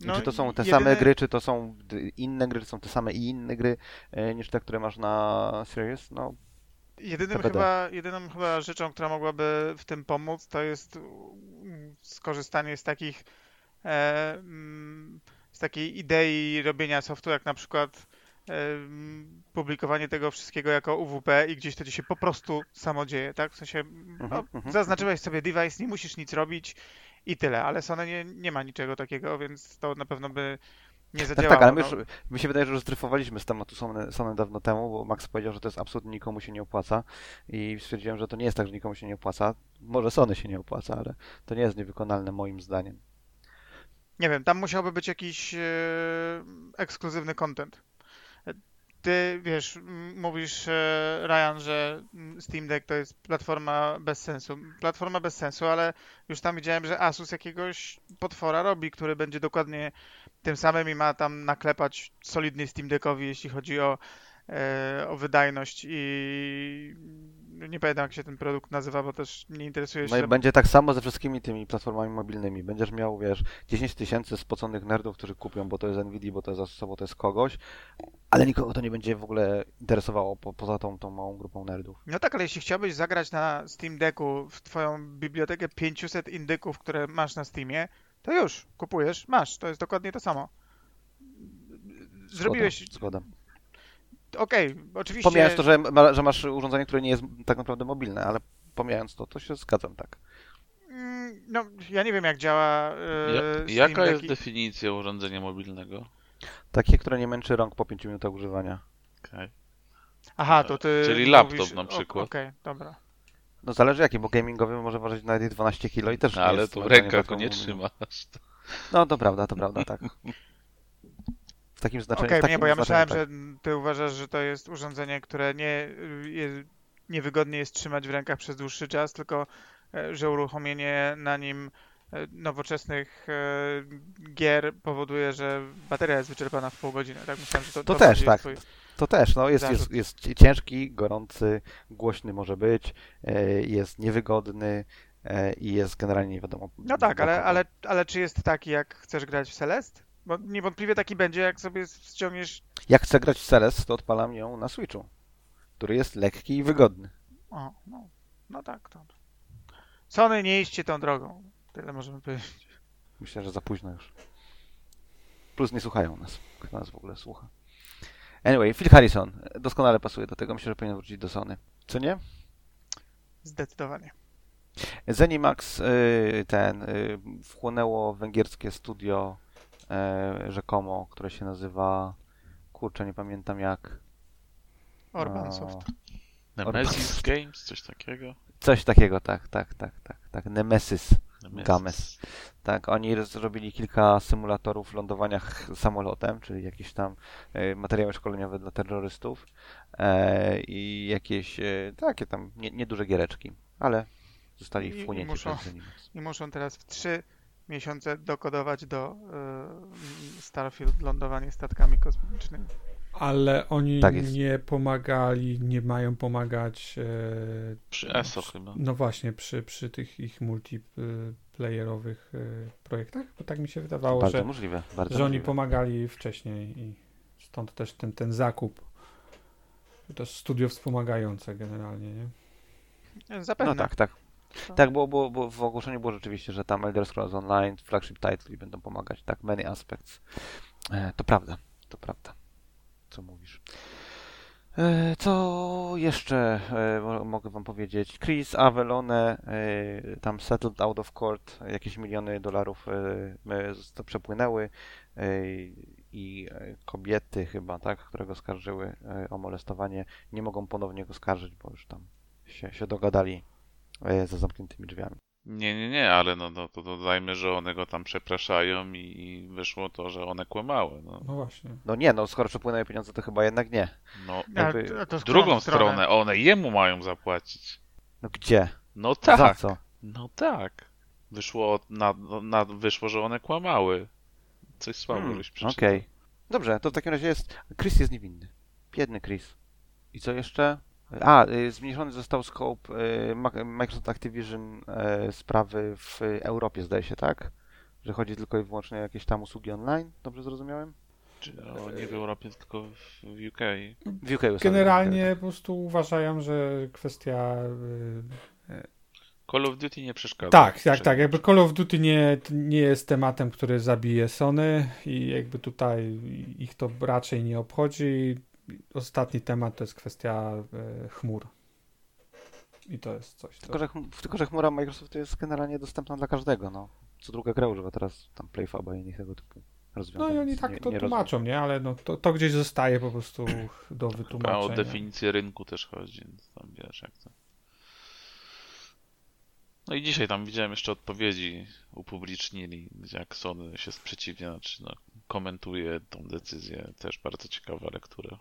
No, czy to są te jedyne... same gry, czy to są inne gry, czy są te same i inne gry e, niż te, które masz na Series? No, Jedynym chyba, jedyną chyba rzeczą, która mogłaby w tym pomóc, to jest mm, skorzystanie z takich e, mm, z takiej idei robienia softu, jak na przykład publikowanie tego wszystkiego jako UWP i gdzieś to ci się po prostu samo dzieje, tak? W sensie no, Mhm, mhm. zaznaczyłeś sobie device, nie musisz nic robić i tyle, ale Sony nie, nie ma niczego takiego, więc to na pewno by nie Tak, zadziałało. tak, ale my, no. już, mi się wydaje, że już zdryfowaliśmy z tematu Sony, Sony dawno temu, bo Max powiedział, że to jest absolutnie nikomu się nie opłaca i stwierdziłem, że to nie jest tak, że nikomu się nie opłaca. Może Sony się nie opłaca, ale to nie jest niewykonalne moim zdaniem. Nie wiem, tam musiałby być jakiś e, ekskluzywny content. Ty, wiesz, mówisz, e, Ryan, że Steam Deck to jest platforma bez sensu. Platforma bez sensu, ale już tam widziałem, że Asus jakiegoś potwora robi, który będzie dokładnie tym samym i ma tam naklepać solidnie Steam Deckowi, jeśli chodzi o, o wydajność i nie pamiętam, jak się ten produkt nazywa, bo też nie interesuje się. No i będzie tak samo ze wszystkimi tymi platformami mobilnymi. Będziesz miał, wiesz, 10 tysięcy spoconych nerdów, którzy kupią, bo to jest Nvidia, bo to jest Asus, bo to jest kogoś, ale nikogo to nie będzie w ogóle interesowało po, poza tą, tą małą grupą nerdów. No tak, ale jeśli chciałbyś zagrać na Steam Decku w twoją bibliotekę 500 indyków, które masz na Steamie, to już kupujesz, masz. To jest dokładnie to samo. Zrobiłeś. Zgoda. zgoda. Okej, oczywiście. Pomijając to, że, ma, że masz urządzenie, które nie jest tak naprawdę mobilne, ale pomijając to, to się zgadzam, tak. Mm, No, ja nie wiem, jak działa. e, Ja, jaka jest definicja urządzenia mobilnego? Takie, które nie męczy rąk po 5 minutach używania. Okej. Aha, to ty. Czyli laptop mówisz... na przykład. Okej, dobra. No zależy jaki, bo gamingowy może ważyć nawet i 12 kg i też No, nie ale jest to w urządzenie rękach go nie taką- trzymasz. No to prawda, to prawda, tak. Takim znaczeniu. Okej, takim nie, bo ja myślałem, tak. że ty uważasz, że to jest urządzenie, które nie niewygodnie jest trzymać w rękach przez dłuższy czas, tylko e, że uruchomienie na nim e, nowoczesnych e, gier powoduje, że bateria jest wyczerpana w pół godziny. Tak myślałem, że to, To to też, tak. twój- To też, no jest, jest, jest ciężki, gorący, głośny może być, jest niewygodny i jest generalnie nie wiadomo. No tak, ale, ale, ale czy jest taki, jak chcesz grać w Celest? Bo niewątpliwie taki będzie, jak sobie ściągniesz. Jak chcę grać w Celest, to odpalam ją na Switchu, który jest lekki i wygodny. O, no, no tak, to. Sony, nie idźcie tą drogą. Tyle możemy powiedzieć. Myślę, że za późno już. Plus nie słuchają nas. Kto nas w ogóle słucha? Anyway, Phil Harrison doskonale pasuje do tego. Myślę, że powinien wrócić do Sony. Co nie? Zdecydowanie. Zenimax y, ten y, wchłonęło węgierskie studio rzekomo, które się nazywa kurczę, nie pamiętam jak. Orban No, Soft. Nemesis Games, coś takiego? Coś takiego, tak, tak, tak, tak, tak. Nemesis. Nemesis. Games. Tak, oni zrobili kilka symulatorów lądowania samolotem, czyli jakieś tam e, materiały szkoleniowe dla terrorystów e, i jakieś e, takie tam nie- nieduże giereczki, ale I- zostali i wchłonięci muszą- przez Zenimax. I muszą teraz w trzy miesiące dokodować do y, Starfield lądowanie statkami kosmicznymi. Ale oni Tak nie pomagali, nie mają pomagać. E, Przy ESO chyba. no właśnie, przy, przy tych ich multiplayerowych e, projektach, bo tak mi się wydawało, Bardzo że, możliwe, bardzo że oni możliwe. pomagali wcześniej i stąd też ten, ten zakup. To studio wspomagające generalnie, nie? Zapewne. No tak, tak. To- Tak, bo, bo, bo w ogłoszeniu było rzeczywiście, że tam Elder Scrolls Online, flagship title i będą pomagać, tak, many aspects. E, to prawda, to prawda. Co mówisz? E, co jeszcze e, mo- mogę wam powiedzieć? Chris Avelone e, tam settled out of court, jakieś miliony dolarów e, e, z- przepłynęły e, i e, kobiety chyba, tak, które go skarżyły e, o molestowanie, nie mogą ponownie go skarżyć, bo już tam się, się dogadali e, za zamkniętymi drzwiami. Nie, nie, nie, ale no, no to dodajmy, że one go tam przepraszają i, i wyszło to, że one kłamały. No, No właśnie. No nie, no skoro przepłynęły pieniądze, to chyba jednak nie. no A, jakby a drugą którą stronę one jemu mają zapłacić. No gdzie? No Za tak, co? no tak. Wyszło, na, na, wyszło, że one kłamały. Coś słabo Hmm, żeś przeczytał. Okej. Dobrze, to w takim razie jest... Chris jest niewinny. Biedny Chris. I co jeszcze? A, y, zmniejszony został scope y, Microsoft Activision y, sprawy w Europie, zdaje się, tak? Że chodzi tylko i wyłącznie o jakieś tam usługi online? Dobrze zrozumiałem? Czy, no, nie w Europie, tylko w UK. W UK Generalnie po prostu uważają, że kwestia Call of Duty nie przeszkadza. Tak, tak, tak. Jakby Call of Duty nie, nie jest tematem, który zabije Sony i jakby tutaj ich to raczej nie obchodzi. Ostatni temat to jest kwestia e, chmur. I to jest coś. Co... Tylko, że, chm- tylko, że chmura Microsoftu jest generalnie dostępna dla każdego, no. Co druga gra używa teraz tam PlayFaba i innych tego typu rozwiązań. No i oni tak nie- to nie tłumaczą, nie? Ale no, to, to gdzieś zostaje po prostu do Chyba o wytłumaczenia. definicję rynku też chodzi, więc tam wiesz jak to. No i dzisiaj tam widziałem jeszcze odpowiedzi upublicznili, gdzie jak Sony się sprzeciwia, znaczy no, komentuje tą decyzję. Też bardzo ciekawa lektura.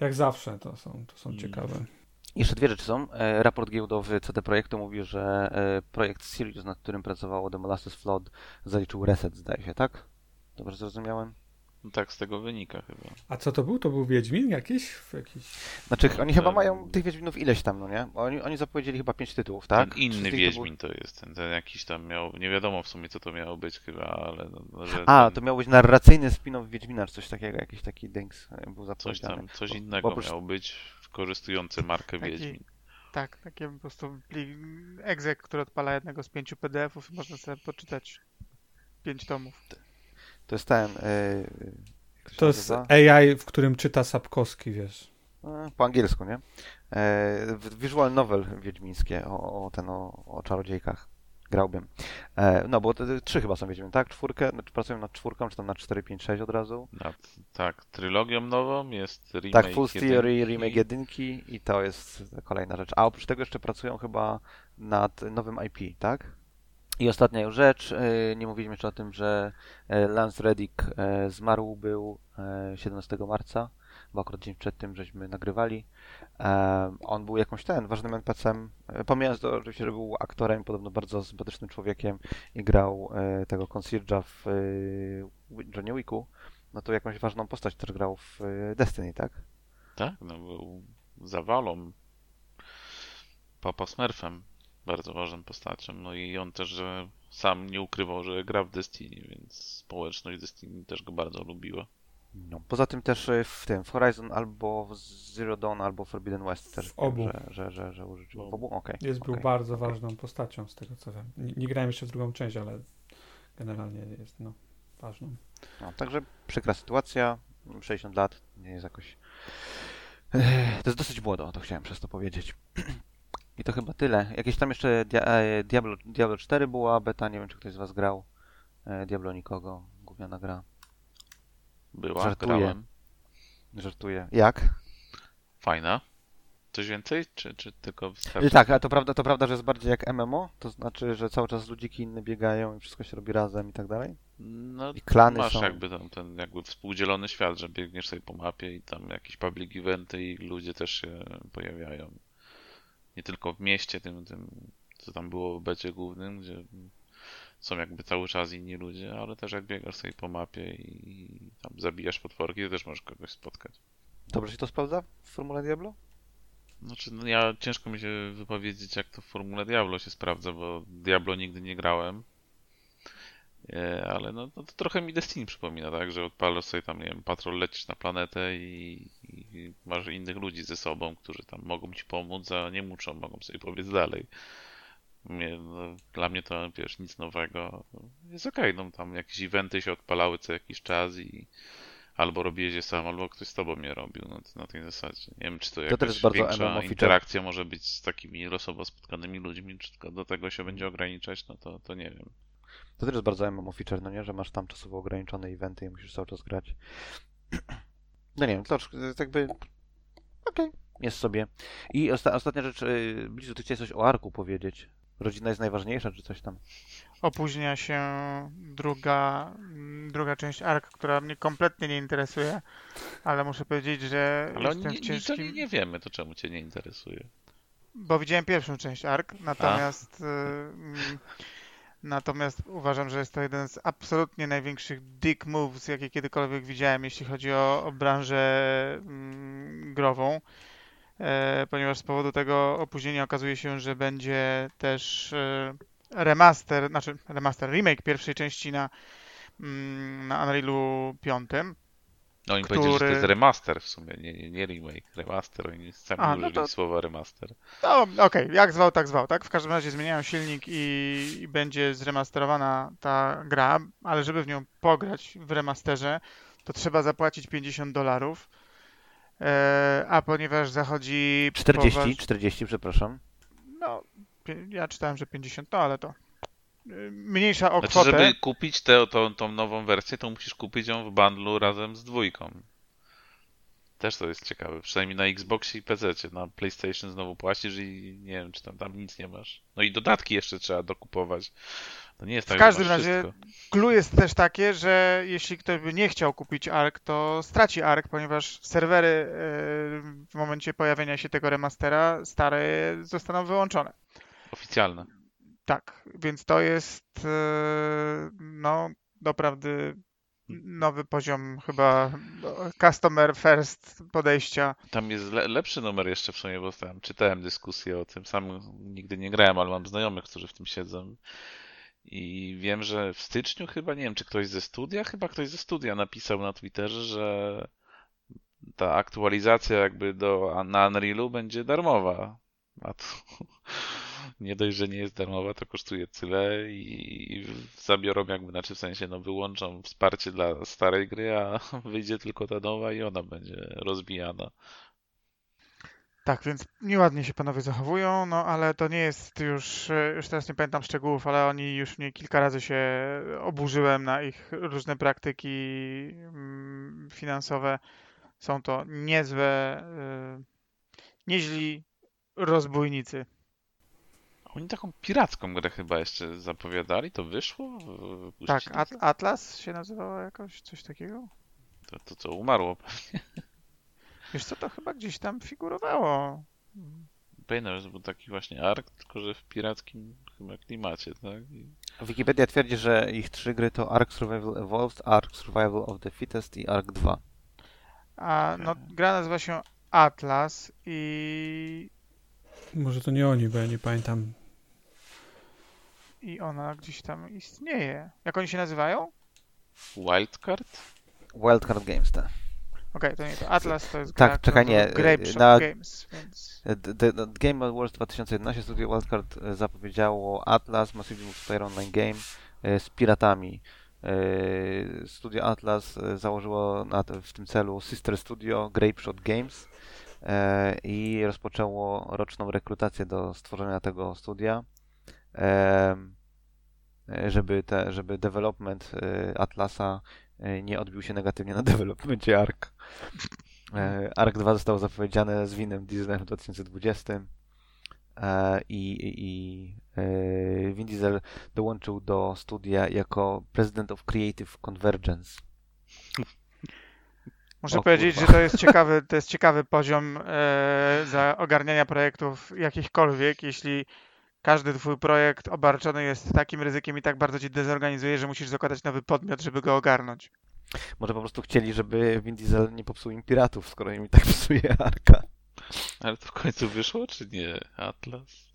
Jak zawsze to są, to są Mm. ciekawe. Jeszcze dwie rzeczy są. E, raport giełdowy CD Projektu mówi, że e, projekt Sirius, nad którym pracowało The Molasses Flood, zaliczył reset, zdaje się, tak? Dobrze zrozumiałem? No tak z tego wynika chyba. A co to był? To był Wiedźmin jakiś? jakiś... Znaczy, oni chyba mają tych Wiedźminów ileś tam, no nie? Bo Oni, oni zapowiedzieli chyba pięć tytułów, tak? Ten inny tych to Wiedźmin to jest, ten, ten jakiś tam miał, nie wiadomo w sumie co to miało być chyba, ale no, no, że A, ten, to miał być narracyjny spin-off Wiedźmina, czy coś takiego, jakiś taki dings e, był coś zapowiedziany. tam, coś Bo- innego bo oprócz- miało być wykorzystujący markę Taki- Wiedźmin. Tak, takie po prostu plik exec, który odpala jednego z pięciu PDF-ów i można sobie poczytać pięć tomów. To jest ten... Się To jest nazywa? AI, w którym czyta Sapkowski, wiesz. E, Po angielsku, nie? E, visual novel wiedźmińskie o, o ten, o, o czarodziejkach. Grałbym. E, no, bo te, te, trzy chyba są Wiedźmin, tak? Czwórkę, znaczy pracują nad czwórką, czy tam na 4, 5, 6 od razu. Nad, tak, trylogią nową jest remake Tak, Full Theory, jedynki. remake jedynki i to jest kolejna rzecz. A oprócz tego jeszcze pracują chyba nad nowym IP, tak? I ostatnia już rzecz, e, nie mówiliśmy jeszcze o tym, że e, Lance Reddick e, zmarł był e, 17 marca, bo akurat dzień przed tym żeśmy nagrywali. On był jakąś ten, ważnym NPC-em, pomijając to oczywiście, że był aktorem, podobno bardzo sympatycznym człowiekiem i grał tego concierge'a w Johnny Wicku, no to jakąś ważną postać też grał w Destiny, tak? Tak, no był zawalą. Papa Smurfem, bardzo ważną postacią. No i on też że sam nie ukrywał, że gra w Destiny, więc społeczność Destiny też go bardzo lubiła. No. Poza tym też e, w tym, w Horizon albo w Zero Dawn, albo Forbidden West też W obu. wiem, że, że, że, że użyczył. W obu? Okej. Jest, był okej, bardzo okej. ważną postacią z tego co wiem. Nie, nie grałem jeszcze w drugą część, ale generalnie jest no, ważną. No, także przykra sytuacja, 60 lat, nie jest jakoś... Ech, To jest dosyć młodo, to chciałem przez to powiedzieć. I to chyba tyle. Jakieś tam jeszcze dia e, Diablo, Diablo 4 była beta, nie wiem czy ktoś z was grał. E, Diablo nikogo, gówniana gra. Była, Żartuję. grałem. Żartuję. Jak? Fajna. Coś więcej, czy, czy tylko I wystarczy? tak, a to prawda, to prawda, że jest bardziej jak MMO? To znaczy, że cały czas ludziki inne biegają i wszystko się robi razem i tak dalej? No, I klany masz są. jakby tam ten jakby współdzielony świat, że biegniesz sobie po mapie i tam jakieś public eventy i ludzie też się pojawiają. Nie tylko w mieście, tym, tym co tam było w becie głównym, gdzie są jakby cały czas inni ludzie, ale też jak biegasz sobie po mapie i tam zabijasz potworki, to też możesz kogoś spotkać. Dobrze się to sprawdza w Formule Diablo? Znaczy, no ja ciężko mi się wypowiedzieć, jak to w Formule Diablo się sprawdza, bo Diablo nigdy nie grałem. E, Ale no, no to trochę mi Destiny przypomina, tak? Że odpalasz sobie tam, nie wiem, patrol lecisz na planetę i, i masz innych ludzi ze sobą, którzy tam mogą ci pomóc, a nie muszą, mogą sobie powiedz dalej. Mnie, no, dla mnie to, wiesz, nic nowego. Jest okej, no tam jakieś eventy się odpalały co jakiś czas i albo robiłeś je sam, albo ktoś z tobą je robił na, na tej zasadzie. Nie wiem, czy to, też jakaś bardzo większa interakcja może być z takimi losowo spotkanymi ludźmi, czy tylko do tego się będzie ograniczać, no to, to nie wiem. To też jest bardzo MMO feature, no nie? Że masz tam czasowo ograniczone eventy i musisz cały czas grać. No nie wiem, to jest jakby... Okej, jest sobie. I osta ostatnia rzecz, yy, Blizu, ty chciałeś coś o Arku powiedzieć. Rodzina jest najważniejsza, czy coś tam? Opóźnia się druga, druga część ARK, która mnie kompletnie nie interesuje, ale muszę powiedzieć, że Ale jestem nie, ciężkim... nie wiemy, to czemu cię nie interesuje? Bo widziałem pierwszą część ARK, natomiast, y, mm, natomiast uważam, że jest to jeden z absolutnie największych dick moves, jakie kiedykolwiek widziałem, jeśli chodzi o, o branżę mm, grową. E, ponieważ z powodu tego opóźnienia okazuje się, że będzie też e, remaster, znaczy remaster, remake pierwszej części na, mm, na Unrealu 5. No oni powiedzieli, że to jest który- remaster w sumie, nie, nie, nie remake, remaster. Oni sami A, no to- słowa remaster. No, okej, jak zwał, tak zwał, tak? W każdym razie zmieniają silnik i, i będzie zremasterowana ta gra, ale żeby w nią pograć w remasterze, to trzeba zapłacić 50 dolarów. E, a ponieważ zachodzi 40, poważ- 40, przepraszam. No, ja czytałem, że 50, no ale to mniejsza o Znaczy, kwotę. żeby kupić tę tą, tą nową wersję, to musisz kupić ją w bundlu razem z dwójką. Też to jest ciekawe, przynajmniej na Xboxie i PC. Na PlayStation znowu płacisz i nie wiem, czy tam, tam nic nie masz. No i dodatki jeszcze trzeba dokupować. To nie jest tak, W każdym razie. Clue jest też takie, że jeśli ktoś by nie chciał kupić ARK, to straci ARK, ponieważ serwery e, w momencie pojawienia się tego remastera stare zostaną wyłączone. Oficjalne. Tak, więc to jest e, no doprawdy nowy poziom chyba customer first podejścia. Tam jest le lepszy numer jeszcze w sumie, bo tam czytałem dyskusję o tym. Sam nigdy nie grałem, ale mam znajomych, którzy w tym siedzą. I wiem, że w styczniu chyba, nie wiem, czy ktoś ze studia, chyba ktoś ze studia napisał na Twitterze, że ta aktualizacja jakby do, na Unrealu będzie darmowa. A to nie dość, że nie jest darmowa, to kosztuje tyle i zabiorą jakby, znaczy w sensie, no wyłączą wsparcie dla starej gry, a wyjdzie tylko ta nowa i ona będzie rozbijana. Tak, więc nieładnie się panowie zachowują, no ale to nie jest już, już teraz nie pamiętam szczegółów, ale oni już mnie kilka razy się oburzyłem na ich różne praktyki mm, finansowe. Są to niezłe, e, nieźli rozbójnicy. Oni taką piracką grę chyba jeszcze zapowiadali, to wyszło? Wypuścili Tak? At Atlas się nazywało jakoś, coś takiego? To, to co, umarło. Wiesz co, to chyba gdzieś tam figurowało. Pamiętam, że był taki właśnie ark, tylko że w pirackim chyba klimacie, tak? I Wikipedia twierdzi, że ich trzy gry to Ark Survival Evolved, Ark Survival of the Fittest i Ark 2. A no, gra nazywa się Atlas i Może to nie oni, bo ja nie pamiętam. I ona gdzieś tam istnieje. Jak oni się nazywają? Wildcard? Wildcard Games, tak. Okej, to nie to. Atlas to jest Tak, gra, czekaj, nie, Grape Shop na- Games, więc... The, the, Game Awards 2011 studio Wildcard e, zapowiedziało Atlas Massive Multiplayer Online Game e, z piratami. E, Studio Atlas założyło w tym celu Sister Studio Grape Shot Games i rozpoczęło roczną rekrutację do stworzenia tego studia, żeby, te, żeby development e, Atlasa e, nie odbił się negatywnie na developmencie Ark. E, Ark 2 zostało zapowiedziane z Winem Dieselem w 2020 e, i, i, i e, Vin Diesel dołączył do studia jako President of Creative Convergence. Muszę O powiedzieć, kurwa. że to jest ciekawy, to jest ciekawy poziom e, za ogarniania projektów jakichkolwiek, jeśli każdy twój projekt obarczony jest takim ryzykiem i tak bardzo cię dezorganizuje, że musisz zakładać nowy podmiot, żeby go ogarnąć. Może po prostu chcieli, żeby Vin Diesel nie popsuł im piratów, skoro im i tak psuje Arka. Ale to w końcu wyszło, czy nie? Atlas?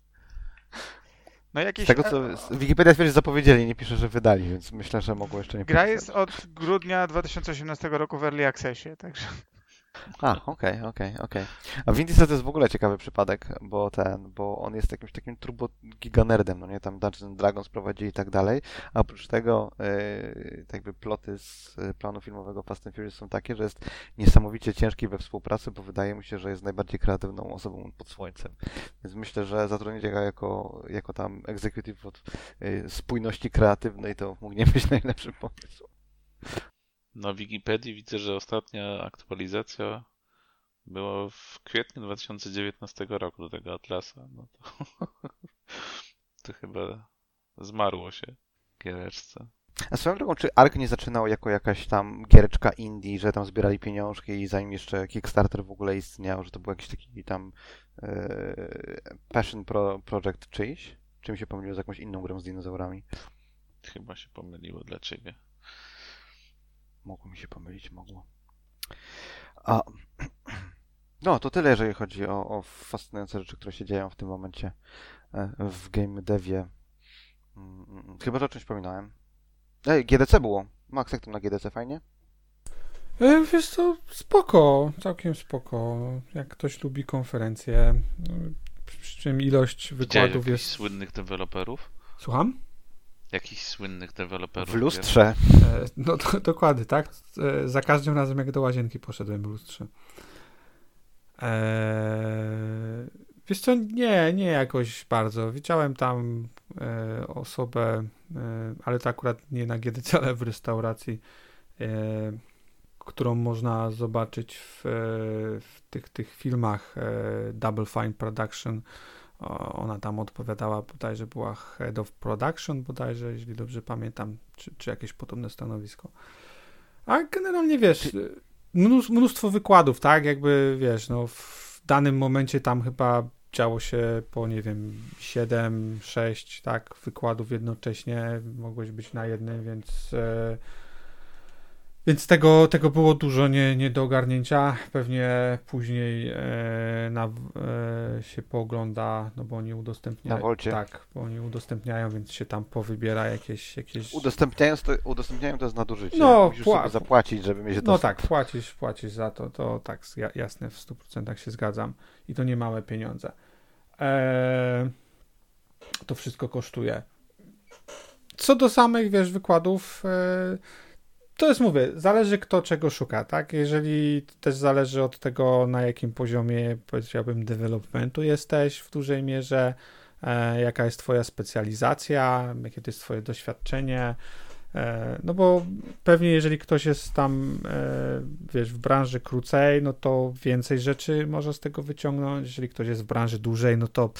No Z jakieś... tego co z- Wikipedia twierdzi, że zapowiedzieli, nie pisze, że wydali, więc myślę, że mogło jeszcze nie Gra podpisać. jest od grudnia 2018 roku w Early Accessie, także... A, okej, okej, okej. A Vin Diesel to jest w ogóle ciekawy przypadek, bo ten, bo on jest jakimś takim turbo giganerdem, no nie, tam Dungeons Dragons prowadzi i tak dalej, a oprócz tego yy, tak jakby ploty z y, planu filmowego Fast and Furious są takie, że jest niesamowicie ciężki we współpracy, bo wydaje mi się, że jest najbardziej kreatywną osobą pod słońcem. Więc myślę, że zatrudnienie go jako, jako tam executive od y, spójności kreatywnej to mógł nie być najlepszym pomysłem. Na Wikipedii widzę, że ostatnia aktualizacja była w kwietniu 2019 roku do tego Atlasa. No to, to chyba zmarło się giereczce. A swoją drogą, czy Ark nie zaczynał jako jakaś tam giereczka indie, że tam zbierali pieniążki i zanim jeszcze Kickstarter w ogóle istniał, że to był jakiś taki tam e, passion pro, project czyjś? Czy mi się pomyliło z jakąś inną grą z dinozaurami? Chyba się pomyliło dla ciebie. Mogło mi się pomylić, mogło. A, no, to tyle, jeżeli chodzi o, o fascynujące rzeczy, które się dzieją w tym momencie e, w game devie. Mm, Chyba, że o czymś pominąłem. Ej, GDC było. Max, jak tam na GDC? Fajnie? E, Wiesz co, spoko, całkiem spoko. Jak ktoś lubi konferencje, no, przy czym ilość wykładów jakichś jest... słynnych deweloperów? Słucham? Jakichś słynnych deweloperów? W lustrze. E, No to, dokładnie, tak? E, Za każdym razem jak do łazienki poszedłem w lustrze. Eee, wiesz co, nie, nie jakoś bardzo. Widziałem tam e, osobę, e, ale to akurat nie na GDC, ale w restauracji, e, którą można zobaczyć w, e, w tych, tych filmach e, Double Fine Production. Ona tam odpowiadała, bodajże była Head of Production, bodajże, jeśli dobrze pamiętam, czy, czy jakieś podobne stanowisko. A generalnie wiesz, mnóstwo, mnóstwo wykładów, tak? Jakby wiesz, no w danym momencie tam chyba działo się po, nie wiem, 7, 6, tak, wykładów jednocześnie. Mogłeś być na jednym, więc. E, więc tego, tego było dużo nie, nie do ogarnięcia. Pewnie później e, na, e, się poogląda, no bo oni udostępniają. Na Wolcie. Tak, bo oni udostępniają, więc się tam powybiera jakieś. jakieś... Udostępniając to, udostępniają to jest nadużycie. No, Musisz pła- sobie zapłacić, żeby mieć No dostęp. tak, płacisz, płacisz za to, to tak, ja- jasne, w 100% się zgadzam. I to nie małe pieniądze. Eee, to wszystko kosztuje. Co do samych, wiesz, wykładów, e, to jest, mówię, zależy kto czego szuka, tak? Jeżeli też zależy od tego, na jakim poziomie, powiedziałbym, developmentu jesteś w dużej mierze, e, jaka jest twoja specjalizacja, jakie to jest twoje doświadczenie, no bo pewnie jeżeli ktoś jest tam, e, wiesz, w branży krócej, no to więcej rzeczy może z tego wyciągnąć. Jeżeli ktoś jest w branży dłużej, no to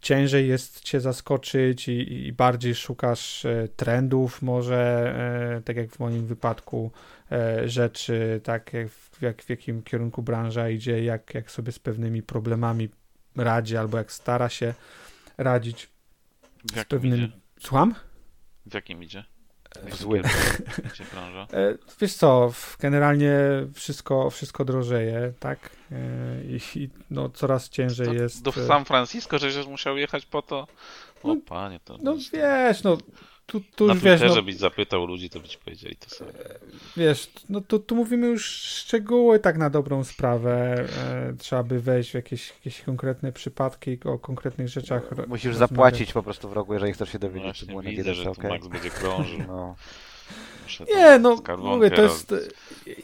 ciężej jest cię zaskoczyć i, i bardziej szukasz e, trendów może, e, tak jak w moim wypadku, e, rzeczy, tak jak w, jak, w jakim kierunku branża idzie, jak, jak sobie z pewnymi problemami radzi albo jak stara się radzić. W jakim pewnym- idzie? Słucham? W jakim idzie? W złym. Branża? E, Wiesz co, generalnie wszystko, wszystko drożeje, tak? E, I, i no, coraz ciężej To jest. Do e, San Francisco, żeś musiał jechać po to? O No, panie, to... No wiesz, no tu, tu Na już wiesz, no, byś zapytał ludzi, to by ci powiedzieli to samo. wiesz, no tu, tu mówimy już szczegóły tak na dobrą sprawę. E, trzeba by wejść w jakieś, jakieś konkretne przypadki o konkretnych rzeczach. Musisz rozmawiać. zapłacić po prostu w rogu, jeżeli chcesz się dowiedzieć, czy było na widzę, że tu okej? Max będzie krążył. No. Nie, no mówię, to jest e,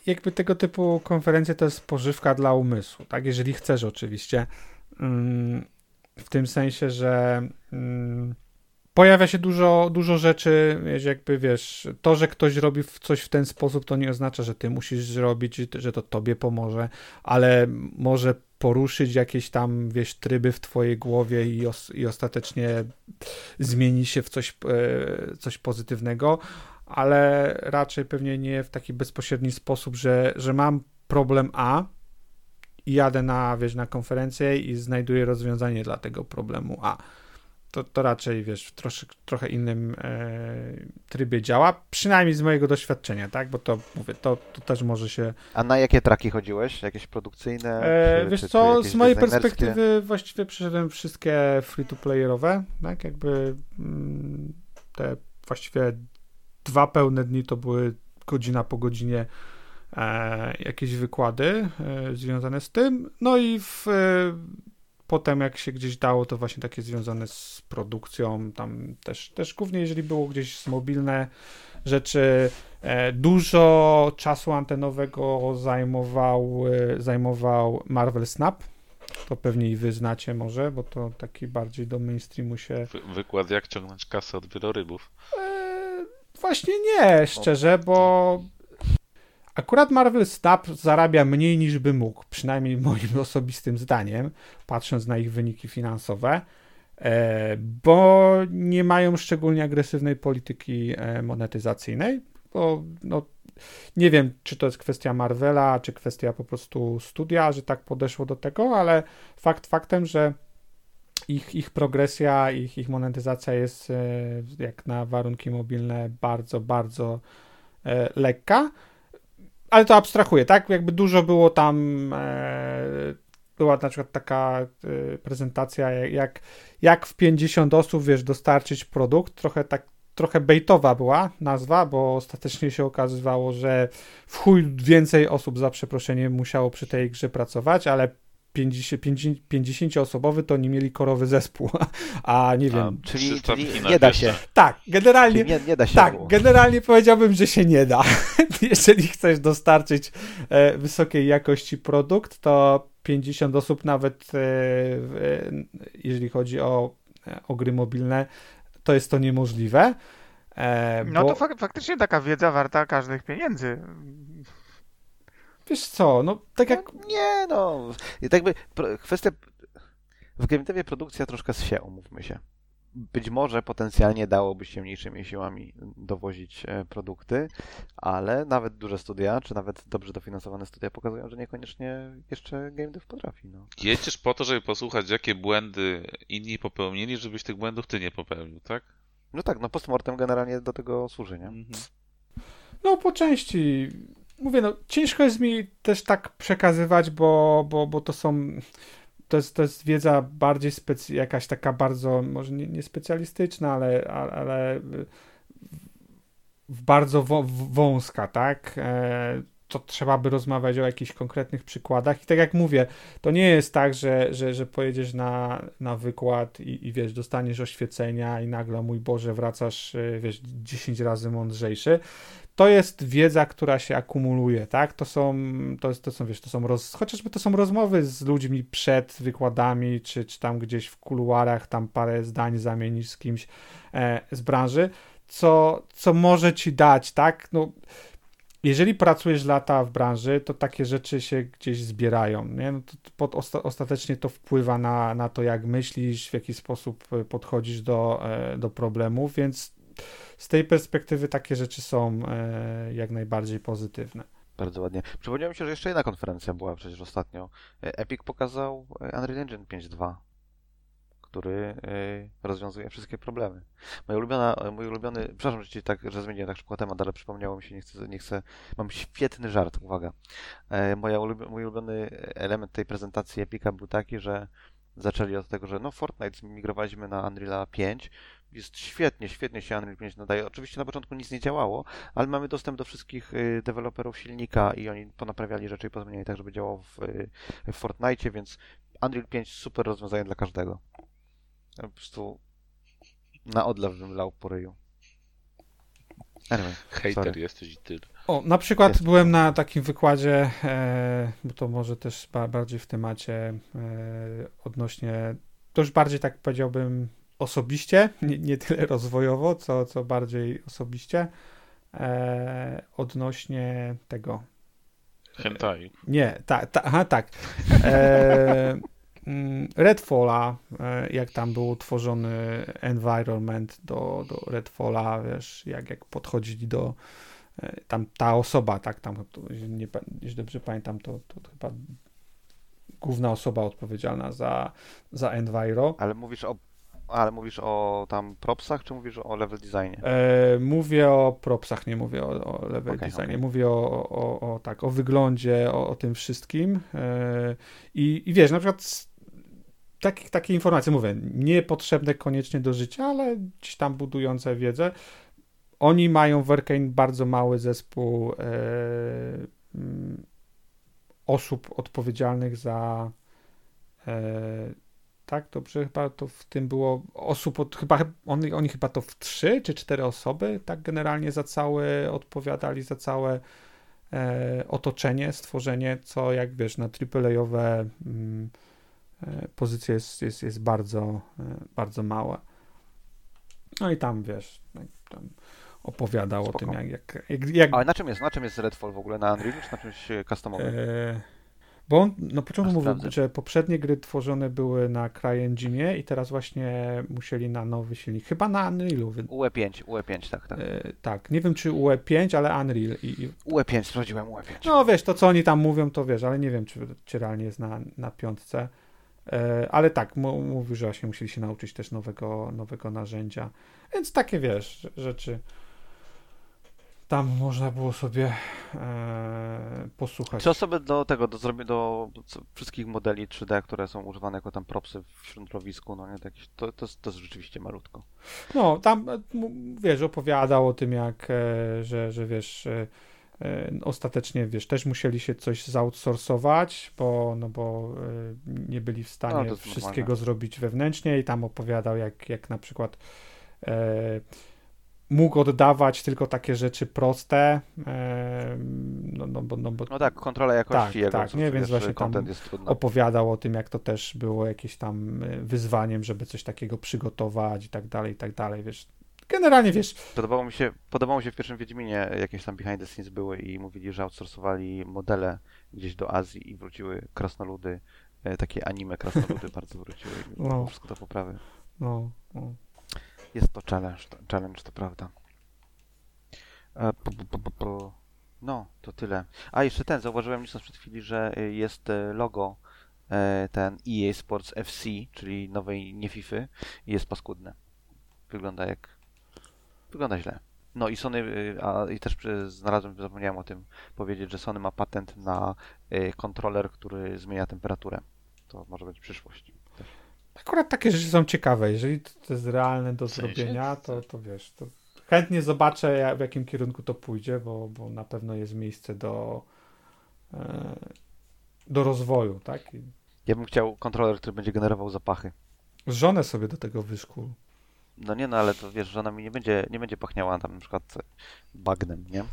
jakby tego typu konferencje to jest pożywka dla umysłu, tak? Jeżeli chcesz oczywiście. Mm, W tym sensie, że mm, pojawia się dużo, dużo rzeczy, jakby wiesz, to, że ktoś robi coś w ten sposób, to nie oznacza, że ty musisz zrobić, że to tobie pomoże, ale może poruszyć jakieś tam, wiesz, tryby w twojej głowie i, os i ostatecznie zmieni się w coś, e, coś pozytywnego, ale raczej pewnie nie w taki bezpośredni sposób, że, że mam problem A i jadę na, wiesz, na konferencję i znajduję rozwiązanie dla tego problemu A. To, to raczej, wiesz, w trosze, trochę innym e, trybie działa, przynajmniej z mojego doświadczenia, tak? Bo to, mówię, to, to też może się A na jakie traki chodziłeś? Jakieś produkcyjne? E, czy- wiesz czy- co, z mojej perspektywy właściwie przeszedłem wszystkie free-to-playerowe, tak, jakby mm, te właściwie dwa pełne dni to były godzina po godzinie e, jakieś wykłady e, związane z tym, no i w, e, potem jak się gdzieś dało, to właśnie takie związane z produkcją, tam też, też głównie jeżeli było gdzieś mobilne rzeczy, E, Dużo czasu antenowego zajmował, e, zajmował Marvel Snap. To pewnie i wy znacie może, bo to taki bardziej do mainstreamu się. Wy- Wykład jak ciągnąć kasę od wielorybów. E, właśnie nie, szczerze, bo akurat Marvel Snap zarabia mniej niż by mógł, przynajmniej moim osobistym zdaniem, patrząc na ich wyniki finansowe. e, Bo nie mają szczególnie agresywnej polityki e, monetyzacyjnej, bo no, nie wiem, czy to jest kwestia Marvela, czy kwestia po prostu studia, że tak podeszło do tego, ale fakt faktem, że ich, ich progresja, ich, ich monetyzacja jest e, jak na warunki mobilne bardzo, bardzo lekka. Ale to abstrahuję, tak? Jakby dużo było tam. E, była na przykład taka e, prezentacja, jak, jak w 50 osób, wiesz, dostarczyć produkt. Trochę tak trochę bejtowa była nazwa, bo ostatecznie się okazywało, że w chuj więcej osób za przeproszeniem musiało przy tej grze pracować, ale 50-osobowy to nie mieli korowy zespół, a nie wiem. A, Czyli, czyli nie da się. Tak, generalnie. Nie, nie da się Tak, było. generalnie powiedziałbym, że się nie da. Jeżeli chcesz dostarczyć e, wysokiej jakości produkt, to 50 osób nawet, e, e, jeżeli chodzi o, o gry mobilne, to jest to niemożliwe. No bo, to fak faktycznie taka wiedza warta każdych pieniędzy. Wiesz co, no tak jak... Nie, no. I tak by kwestia. W game devie produkcja troszkę się, umówmy się. Być może potencjalnie dałoby się mniejszymi siłami dowozić e, produkty, ale nawet duże studia, czy nawet dobrze dofinansowane studia pokazują, że niekoniecznie jeszcze game dev potrafi. No. Jedziesz po to, żeby posłuchać, jakie błędy inni popełnili, żebyś tych błędów ty nie popełnił, tak? no tak, no postmortem generalnie do tego służy, nie? Mhm. No po części. Mówię, no ciężko jest mi też tak przekazywać, bo, bo, bo to są. To jest, to jest wiedza bardziej specy, jakaś taka bardzo, może nie, nie specjalistyczna, ale, ale, bardzo wą, wąska, tak? E, to trzeba by rozmawiać o jakichś konkretnych przykładach. I tak jak mówię, to nie jest tak, że, że, że pojedziesz na, na wykład i, i wiesz, dostaniesz oświecenia i nagle, mój Boże, wracasz, e, wiesz, 10 razy mądrzejszy to jest wiedza, która się akumuluje, tak? To są, to, jest, to są, wiesz, to są roz, chociażby to są rozmowy z ludźmi przed wykładami, czy, czy tam gdzieś w kuluarach, tam parę zdań zamienisz z kimś e, z branży, co, co może ci dać, tak? No, jeżeli pracujesz lata w branży, to takie rzeczy się gdzieś zbierają, nie? No to osta, ostatecznie to wpływa na, na to, jak myślisz, w jaki sposób podchodzisz do, e, do problemów, więc z tej perspektywy takie rzeczy są e, jak najbardziej pozytywne. Bardzo ładnie. Przypomniało mi się, że jeszcze jedna konferencja była przecież ostatnio. E, Epic pokazał e, Unreal Engine 5.2, który rozwiązuje wszystkie problemy. Moja ulubiona, mój ulubiony, przepraszam, że, ci tak, że zmieniłem tak szybko temat, ale przypomniało mi się, nie chcę, nie chcę mam świetny żart, uwaga. Moja mój ulubiony element tej prezentacji Epica był taki, że zaczęli od tego, że no Fortnite zmigrowaliśmy na Unreal 5, jest świetnie, świetnie się Unreal 5 nadaje. Oczywiście na początku nic nie działało, ale mamy dostęp do wszystkich y, deweloperów silnika i oni ponaprawiali rzeczy i pozmieniali tak, żeby działało w, y, w Fortnite, więc Unreal 5 super rozwiązanie dla każdego. Ja po prostu na odlew bym lał po ryju. Anyway, Hater sorry. jesteś i tyle. O, na przykład Jest. byłem na takim wykładzie, e, bo to może też ba, bardziej w temacie e, odnośnie, to już bardziej tak powiedziałbym osobiście, nie, nie tyle rozwojowo, co, co bardziej osobiście, e, odnośnie tego, Hentai. Nie, tak, ta, aha, tak. E, mm, Redfalla, e, jak tam był tworzony environment do, do Redfalla, wiesz, jak, jak podchodzili do e, tam ta osoba, tak, tam, to, nie, jeśli dobrze pamiętam, to, to chyba główna osoba odpowiedzialna za, za Enviro. ale mówisz o ale mówisz o tam propsach, czy mówisz o level designie? E, mówię o propsach, nie mówię o, o level Okej, designie. okej. Mówię o, o, o, tak, o wyglądzie, o, tym wszystkim. E, i, I wiesz, na przykład tak, takie informacje, mówię, niepotrzebne koniecznie do życia, ale gdzieś tam budujące wiedzę. Oni mają w Arkane bardzo mały zespół e, mm, osób odpowiedzialnych za e, tak, dobrze, chyba to w tym było osób, od, chyba oni, oni chyba to w trzy czy cztery osoby tak generalnie za całe odpowiadali, za całe e, otoczenie, stworzenie, co jak wiesz, na AAA-owe mm, e, pozycje jest, jest, jest bardzo, e, bardzo małe. No i tam wiesz, jak tam opowiadał o Spoko. tym, jak, jak, jak, jak Ale na czym jest? Na czym jest Redfall w ogóle? Na Unreal czy na czymś e, customowym? Bo on na początku mówił, że poprzednie gry tworzone były na CryEngine i teraz właśnie musieli na nowy silnik. Chyba na Unrealu. wy- UE5, UE5, tak, tak. E, tak, nie wiem czy UE5, ale Unreal. I, i, UE5, sprawdziłem UE5. no wiesz, to co oni tam mówią, to wiesz, ale nie wiem czy, czy realnie jest na, na piątce. E, ale tak, mu- mówił, że właśnie musieli się nauczyć też nowego, nowego narzędzia. Więc takie wiesz, rzeczy. Tam można było sobie e, posłuchać. Czy osoby do tego, do, do co- wszystkich modeli 3D, które są używane jako tam propsy w środowisku, no nie, to, jakieś, to, to, jest- to jest rzeczywiście malutko. No, tam, e, wiesz, opowiadał o tym, jak, e, że, że wiesz, e, ostatecznie, wiesz, też musieli się coś zoutsourcować, bo, no bo nie byli w No, stanie jest wszystkiego normalne. zrobić wewnętrznie i tam opowiadał, jak, jak na przykład e, mógł oddawać tylko takie rzeczy proste, e, no, no, bo, no bo No tak, kontrola jakości Tak, jego, tak, nie, więc właśnie tam opowiadał o tym, jak to też było jakieś tam e, wyzwaniem, żeby coś takiego przygotować i tak dalej, i tak dalej, wiesz. Generalnie, wiesz, Podobało mi się, podobało mi się w pierwszym Wiedźminie jakieś tam behind the scenes były i mówili, że outsourcowali modele gdzieś do Azji i wróciły krasnoludy, e, takie anime krasnoludy bardzo wróciły No. wszystko do poprawy. no, no. Jest to challenge, to, challenge to prawda. E. No, to tyle. A jeszcze ten, zauważyłem licząc przed chwili, że e, jest e, logo ten EA Sports FC, czyli nowej nie FIFA i jest paskudne. Wygląda jak... Wygląda źle. No i Sony, a i też znalazłem, zapomniałem o tym powiedzieć, że Sony ma patent na kontroler, który zmienia temperaturę. To może być przyszłość. Akurat takie rzeczy są ciekawe. Jeżeli to to jest realne do W sensie? zrobienia, to, to wiesz, to chętnie zobaczę, w jakim kierunku to pójdzie, bo, bo na pewno jest miejsce do, e, do rozwoju, tak? I Ja bym chciał kontroler, który będzie generował zapachy. żonę sobie do tego wyszkół. No nie, no ale to wiesz, żona mi nie będzie, nie będzie pachniała tam na przykład bagnem, nie?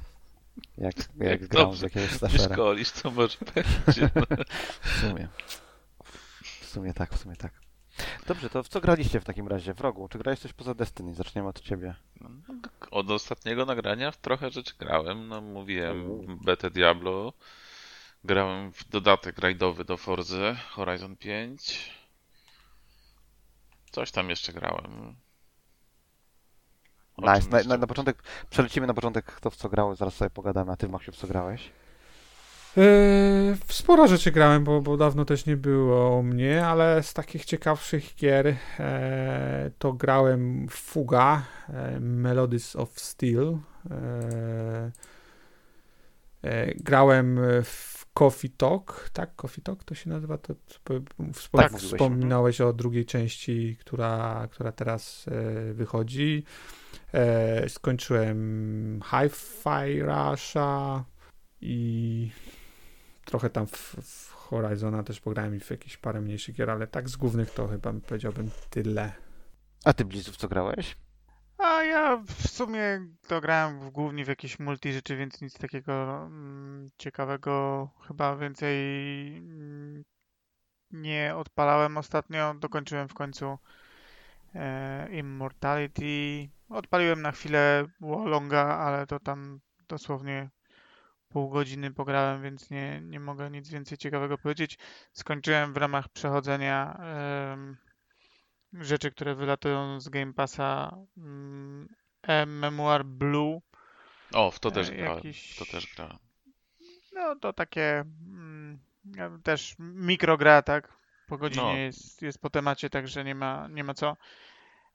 Jak, jak Jak gram z jakiegoś szkolisz, to może będzie. No. W sumie. W sumie tak, w sumie tak. Dobrze, to w co graliście w takim razie? W rogu? Czy grałeś coś poza Destiny? Zaczniemy od ciebie. No, Od ostatniego nagrania w trochę rzeczy grałem. No, mówiłem betę Diablo. Grałem w dodatek rajdowy do Forzy Horizon 5. Coś tam jeszcze grałem. O Nice. Na, na, na początek, przelecimy na początek kto w co grał, zaraz sobie pogadamy. A ty, Maksiu, w co grałeś? W sporo rzeczy grałem, bo, bo dawno też nie było u mnie, ale z takich ciekawszych gier e, to grałem Fuga, e, Melodies of Steel. E, e, grałem w Coffee Talk, tak? Coffee Talk to się nazywa? To, wspom- Tak, mówiłeś. wspominałeś o drugiej części, która, która teraz e, wychodzi. E, skończyłem Hi-Fi Rusha i trochę tam w, w Horizona też pograłem i w jakieś parę mniejszych gier, ale tak z głównych to chyba powiedziałbym tyle. A ty, Blizu, w co grałeś? A ja w sumie to grałem w, głównie w jakieś multi rzeczy, więc nic takiego mm, ciekawego chyba więcej mm, nie odpalałem ostatnio. Dokończyłem w końcu e, Immortality. Odpaliłem na chwilę Wolonga, ale to tam dosłownie pół godziny pograłem, więc nie, nie mogę nic więcej ciekawego powiedzieć. Skończyłem w ramach przechodzenia em, rzeczy, które wylatują z Game Passa mm, e Memoir Blue. O, w to też E, grałem. jakiś- To też grałem. No to takie mm, ja też mikrogra, tak? Po godzinie No. jest, jest po temacie, także nie ma, nie ma co.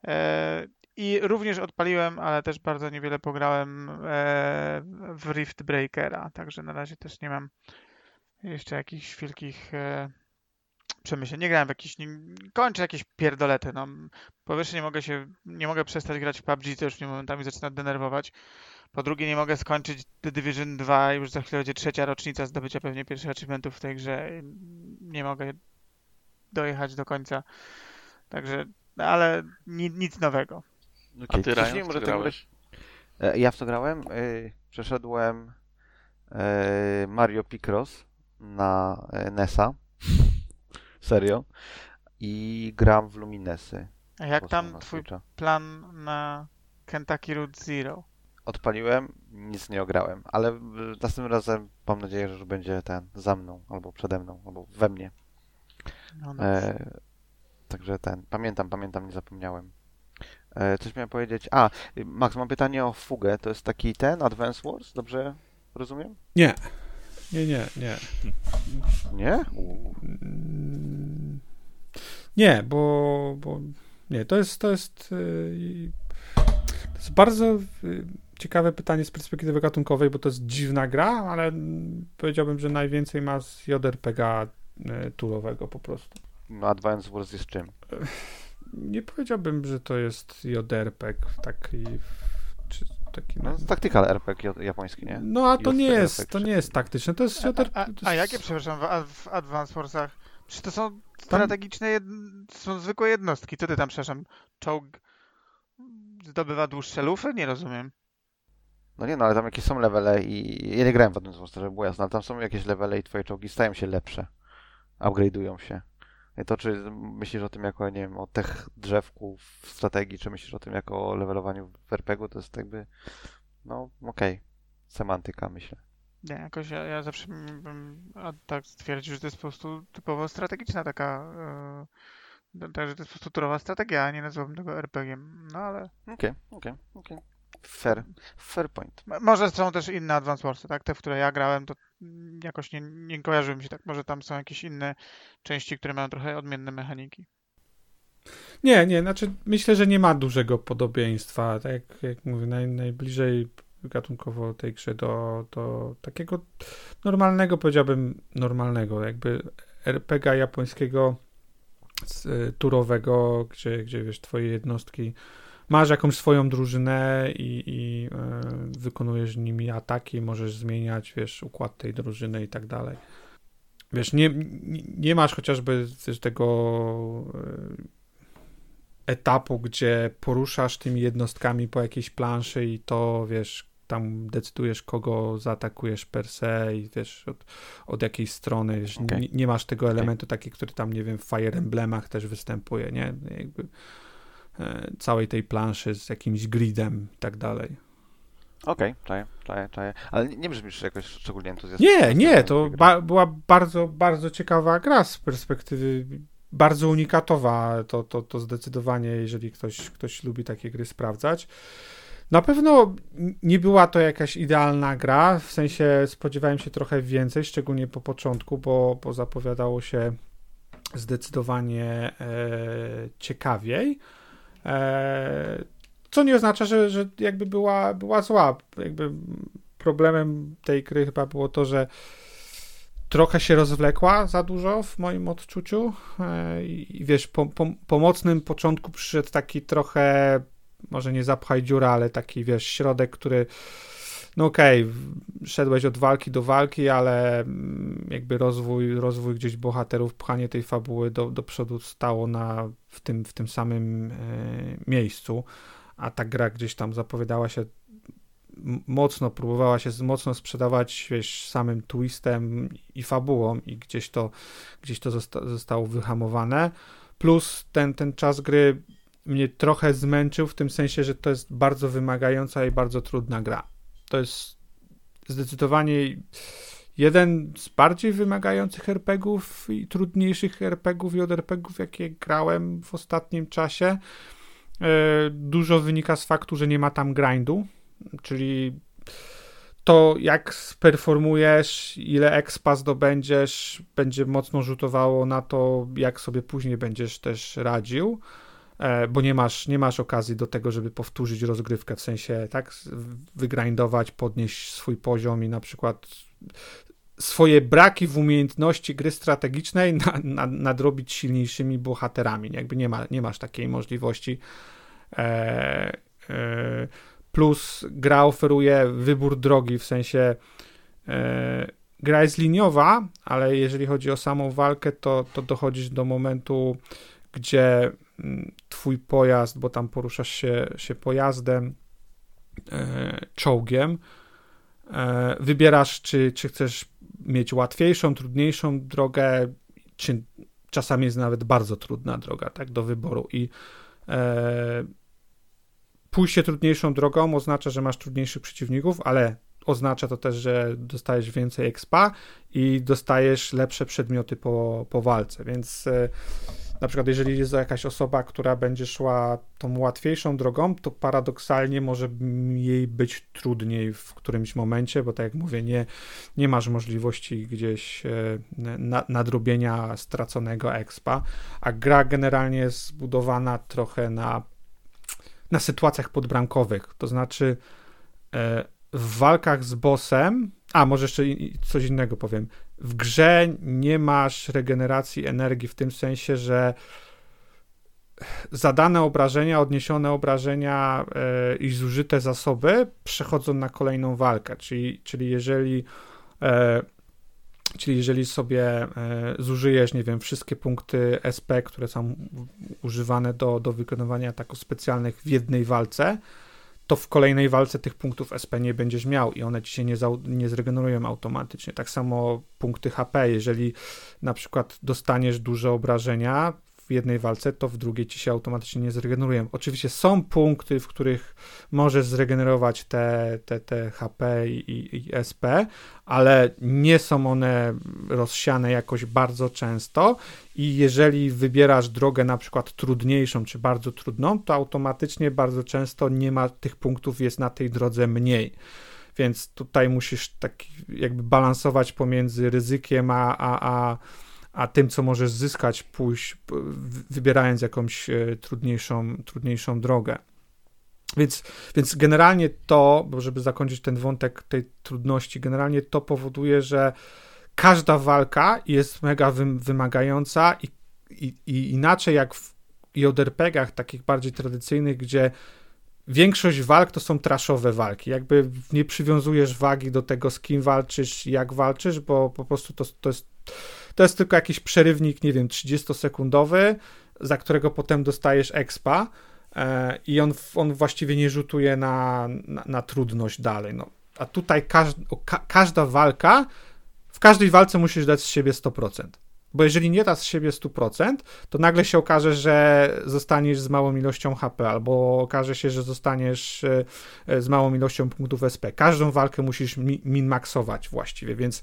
E, I również odpaliłem, ale też bardzo niewiele pograłem e, w Rift Breakera, także na razie też nie mam jeszcze jakichś wielkich e, przemyśleń. Nie grałem w jakieś, nie, kończę jakieś pierdolety, no. Po pierwsze nie mogę się, nie mogę przestać grać w PUBG, to już mnie momentami zaczyna denerwować. Po drugie nie mogę skończyć The Division 2, już za chwilę będzie trzecia rocznica zdobycia pewnie pierwszych achievementów w tej grze. Nie mogę dojechać do końca. Także, ale ni, nic nowego. A Okej, ty, zacznijmy Ryan, może co tego- grałeś? E, Ja w co grałem? E, Przeszedłem e, Mario Picross na NES-a. Serio. I gram w Luminesy. A jak tam twój Switcha. plan na Kentucky Route Zero? Odpaliłem, nic nie ograłem, ale następnym razem mam nadzieję, że już będzie ten za mną, albo przede mną, albo we mnie. No, no. E, także ten, pamiętam, pamiętam, nie zapomniałem. E, coś miałem powiedzieć. A, y, Max, mam pytanie o fugę. To jest taki ten Advance Wars, dobrze rozumiem? Nie, nie, nie, nie. Nie? Mm, Nie, bo, bo nie, to jest, to jest, yy, to jest bardzo yy, ciekawe pytanie z perspektywy gatunkowej, bo to jest dziwna gra, ale powiedziałbym, że najwięcej ma z JRPG e, turowego po prostu. No Advance Wars jest czym? Nie powiedziałbym, że to jest JRPG taki... Czy taki no, tactical RPG japoński, nie? No a to nie jest, to nie jest taktyczne, to jest JRPG. A, a, a jakie, przepraszam, w, w Advance Warsach? Czy to są strategiczne, jed... są zwykłe jednostki? Co ty tam, przepraszam, czołg zdobywa dłuższe lufy? Nie rozumiem. No nie, no ale tam jakieś są levele i ja nie grałem w Advance Wars, żeby było jasne, ale tam są jakieś levele i twoje czołgi stają się lepsze. Upgrade'ują się. I to czy myślisz o tym jako, nie wiem, o tech drzewku w strategii, czy myślisz o tym jako o levelowaniu w RPG-u, to jest jakby, no okej, okay. semantyka myślę. Nie, jakoś ja, ja zawsze bym tak stwierdził, że to jest po prostu typowo strategiczna taka, yy, że to jest po prostu turowa strategia, a nie nazwałbym tego RPG-iem, no ale... Okej, okay, okej, okay, okej. Fair, fair point. Może są też inne Advance Warsy, tak? Te, w które ja grałem, to jakoś nie, nie kojarzyły mi się tak. Może tam są jakieś inne części, które mają trochę odmienne mechaniki. Nie, nie, znaczy myślę, że nie ma dużego podobieństwa. Tak jak, jak mówię, naj, najbliżej gatunkowo tej grze do, do takiego normalnego, powiedziałbym normalnego, jakby RPG japońskiego turowego, gdzie, gdzie wiesz, twoje jednostki masz jakąś swoją drużynę i, i e, wykonujesz nimi ataki, możesz zmieniać, wiesz, układ tej drużyny i tak dalej. Wiesz, nie, nie masz chociażby tego e, etapu, gdzie poruszasz tymi jednostkami po jakiejś planszy i to, wiesz, tam decydujesz, kogo zaatakujesz per se i wiesz, od, od jakiej strony. Wiesz, okay. nie, nie, masz tego elementu okay. taki, który tam, nie wiem, w Fire Emblemach też występuje, nie? Jakby całej tej planszy z jakimś gridem i tak dalej. Okej, okay, czaję, czaję, czaję. Ale nie, nie brzmisz jakoś szczególnie entuzjastycznie. Nie, nie, to ba była bardzo, bardzo ciekawa gra z perspektywy bardzo unikatowa, to, to, to zdecydowanie, jeżeli ktoś, ktoś lubi takie gry sprawdzać. Na pewno nie była to jakaś idealna gra, w sensie spodziewałem się trochę więcej, szczególnie po początku, bo, bo zapowiadało się zdecydowanie e, ciekawiej. E, co nie oznacza, że, że jakby była, była zła. Jakby problemem tej gry chyba było to, że trochę się rozwlekła za dużo w moim odczuciu e, i wiesz, po, po pomocnym początku przyszedł taki trochę, może nie zapchaj dziura, ale taki wiesz, środek, który no okej, okay, szedłeś od walki do walki, ale mm, jakby rozwój, rozwój gdzieś bohaterów, pchanie tej fabuły do, do przodu stało na, w, tym, w tym samym e, miejscu, a ta gra gdzieś tam zapowiadała się mocno, próbowała się mocno sprzedawać wiesz, samym twistem i fabułą i gdzieś to, gdzieś to zosta zostało wyhamowane. Plus ten, ten czas gry mnie trochę zmęczył w tym sensie, że to jest bardzo wymagająca i bardzo trudna gra to jest zdecydowanie jeden z bardziej wymagających RPGów i trudniejszych RPGów i od RPGów, jakie grałem w ostatnim czasie. E, dużo wynika z faktu, że nie ma tam grindu, czyli to jak sperformujesz, ile expa zdobędziesz, będzie mocno rzutowało na to, jak sobie później będziesz też radził. E, bo nie masz, nie masz okazji do tego, żeby powtórzyć rozgrywkę, w sensie tak, wygrindować, podnieść swój poziom i na przykład swoje braki w umiejętności gry strategicznej na, na, nadrobić silniejszymi bohaterami. Jakby nie, ma, nie masz takiej możliwości. E, e, plus gra oferuje wybór drogi, w sensie e, gra jest liniowa, ale jeżeli chodzi o samą walkę, to, to dochodzisz do momentu, gdzie twój pojazd, bo tam poruszasz się, się pojazdem, e, czołgiem, e, wybierasz, czy, czy chcesz mieć łatwiejszą, trudniejszą drogę, czy czasami jest nawet bardzo trudna droga, tak, do wyboru. I e, pójście trudniejszą drogą oznacza, że masz trudniejszych przeciwników, ale oznacza to też, że dostajesz więcej expa i dostajesz lepsze przedmioty po, po walce, więc na przykład jeżeli jest jakaś osoba, która będzie szła tą łatwiejszą drogą, to paradoksalnie może jej być trudniej w którymś momencie, bo tak jak mówię, nie, nie masz możliwości gdzieś e, nadrobienia straconego expa, a gra generalnie jest zbudowana trochę na, na sytuacjach podbramkowych, to znaczy e, w walkach z bossem, a może jeszcze coś innego powiem. W grze nie masz regeneracji energii w tym sensie, że zadane obrażenia, odniesione obrażenia e, i zużyte zasoby przechodzą na kolejną walkę. Czyli, czyli jeżeli e, czyli jeżeli sobie e, zużyjesz, nie wiem, wszystkie punkty SP, które są używane do, do wykonywania ataków specjalnych w jednej walce, to w kolejnej walce tych punktów SP nie będziesz miał i one ci się nie, nie zregenerują automatycznie. Tak samo punkty HP, jeżeli na przykład dostaniesz duże obrażenia w jednej walce, to w drugiej ci się automatycznie nie zregenerują. Oczywiście są punkty, w których możesz zregenerować te, te, te HP i, i SP, ale nie są one rozsiane jakoś bardzo często i jeżeli wybierasz drogę na przykład trudniejszą czy bardzo trudną, to automatycznie bardzo często nie ma tych punktów, jest na tej drodze mniej. Więc tutaj musisz tak jakby balansować pomiędzy ryzykiem a, a, a a tym, co możesz zyskać, pójść, wybierając jakąś e, trudniejszą, trudniejszą drogę. Więc, więc generalnie to, żeby zakończyć ten wątek tej trudności, generalnie to powoduje, że każda walka jest mega wymagająca i, i, i inaczej jak w JRPG-ach takich bardziej tradycyjnych, gdzie większość walk to są traszowe walki. Jakby nie przywiązujesz wagi do tego, z kim walczysz, jak walczysz, bo po prostu to, to jest to jest tylko jakiś przerywnik, nie wiem, 30-sekundowy, za którego potem dostajesz expa e, i on, on właściwie nie rzutuje na, na, na trudność dalej. No. A tutaj ka, każda walka, w każdej walce musisz dać z siebie 100%. Bo jeżeli nie dasz z siebie 100%, to nagle się okaże, że zostaniesz z małą ilością HP, albo okaże się, że zostaniesz e, z małą ilością punktów SP. Każdą walkę musisz mi, min-maxować właściwie, więc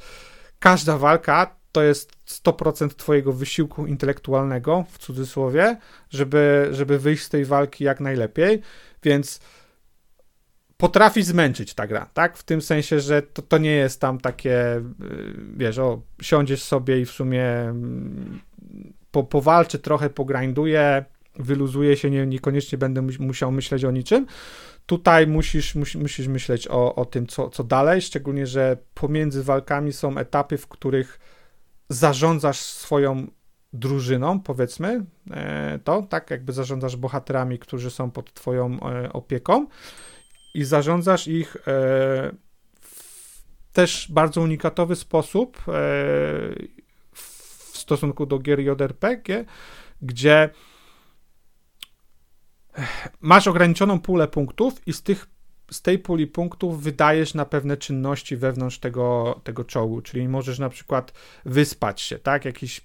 każda walka to jest 100% twojego wysiłku intelektualnego, w cudzysłowie, żeby, żeby wyjść z tej walki jak najlepiej, więc potrafi zmęczyć ta gra, tak? W tym sensie, że to, to nie jest tam takie, y, wiesz, o, siądziesz sobie i w sumie mm, po, powalczy trochę, pogrinduje, wyluzuje się, nie, niekoniecznie będę musiał myśleć o niczym, Tutaj musisz, musisz, myśleć o, o tym, co, co dalej, szczególnie, że pomiędzy walkami są etapy, w których zarządzasz swoją drużyną, powiedzmy, e, to, tak, jakby zarządzasz bohaterami, którzy są pod twoją e, opieką i zarządzasz ich e, w też bardzo unikatowy sposób w stosunku do gier JRPG, gdzie masz ograniczoną pulę punktów i z tych z tej puli punktów wydajesz na pewne czynności wewnątrz tego, tego czołgu, czyli możesz na przykład wyspać się, tak, jakiś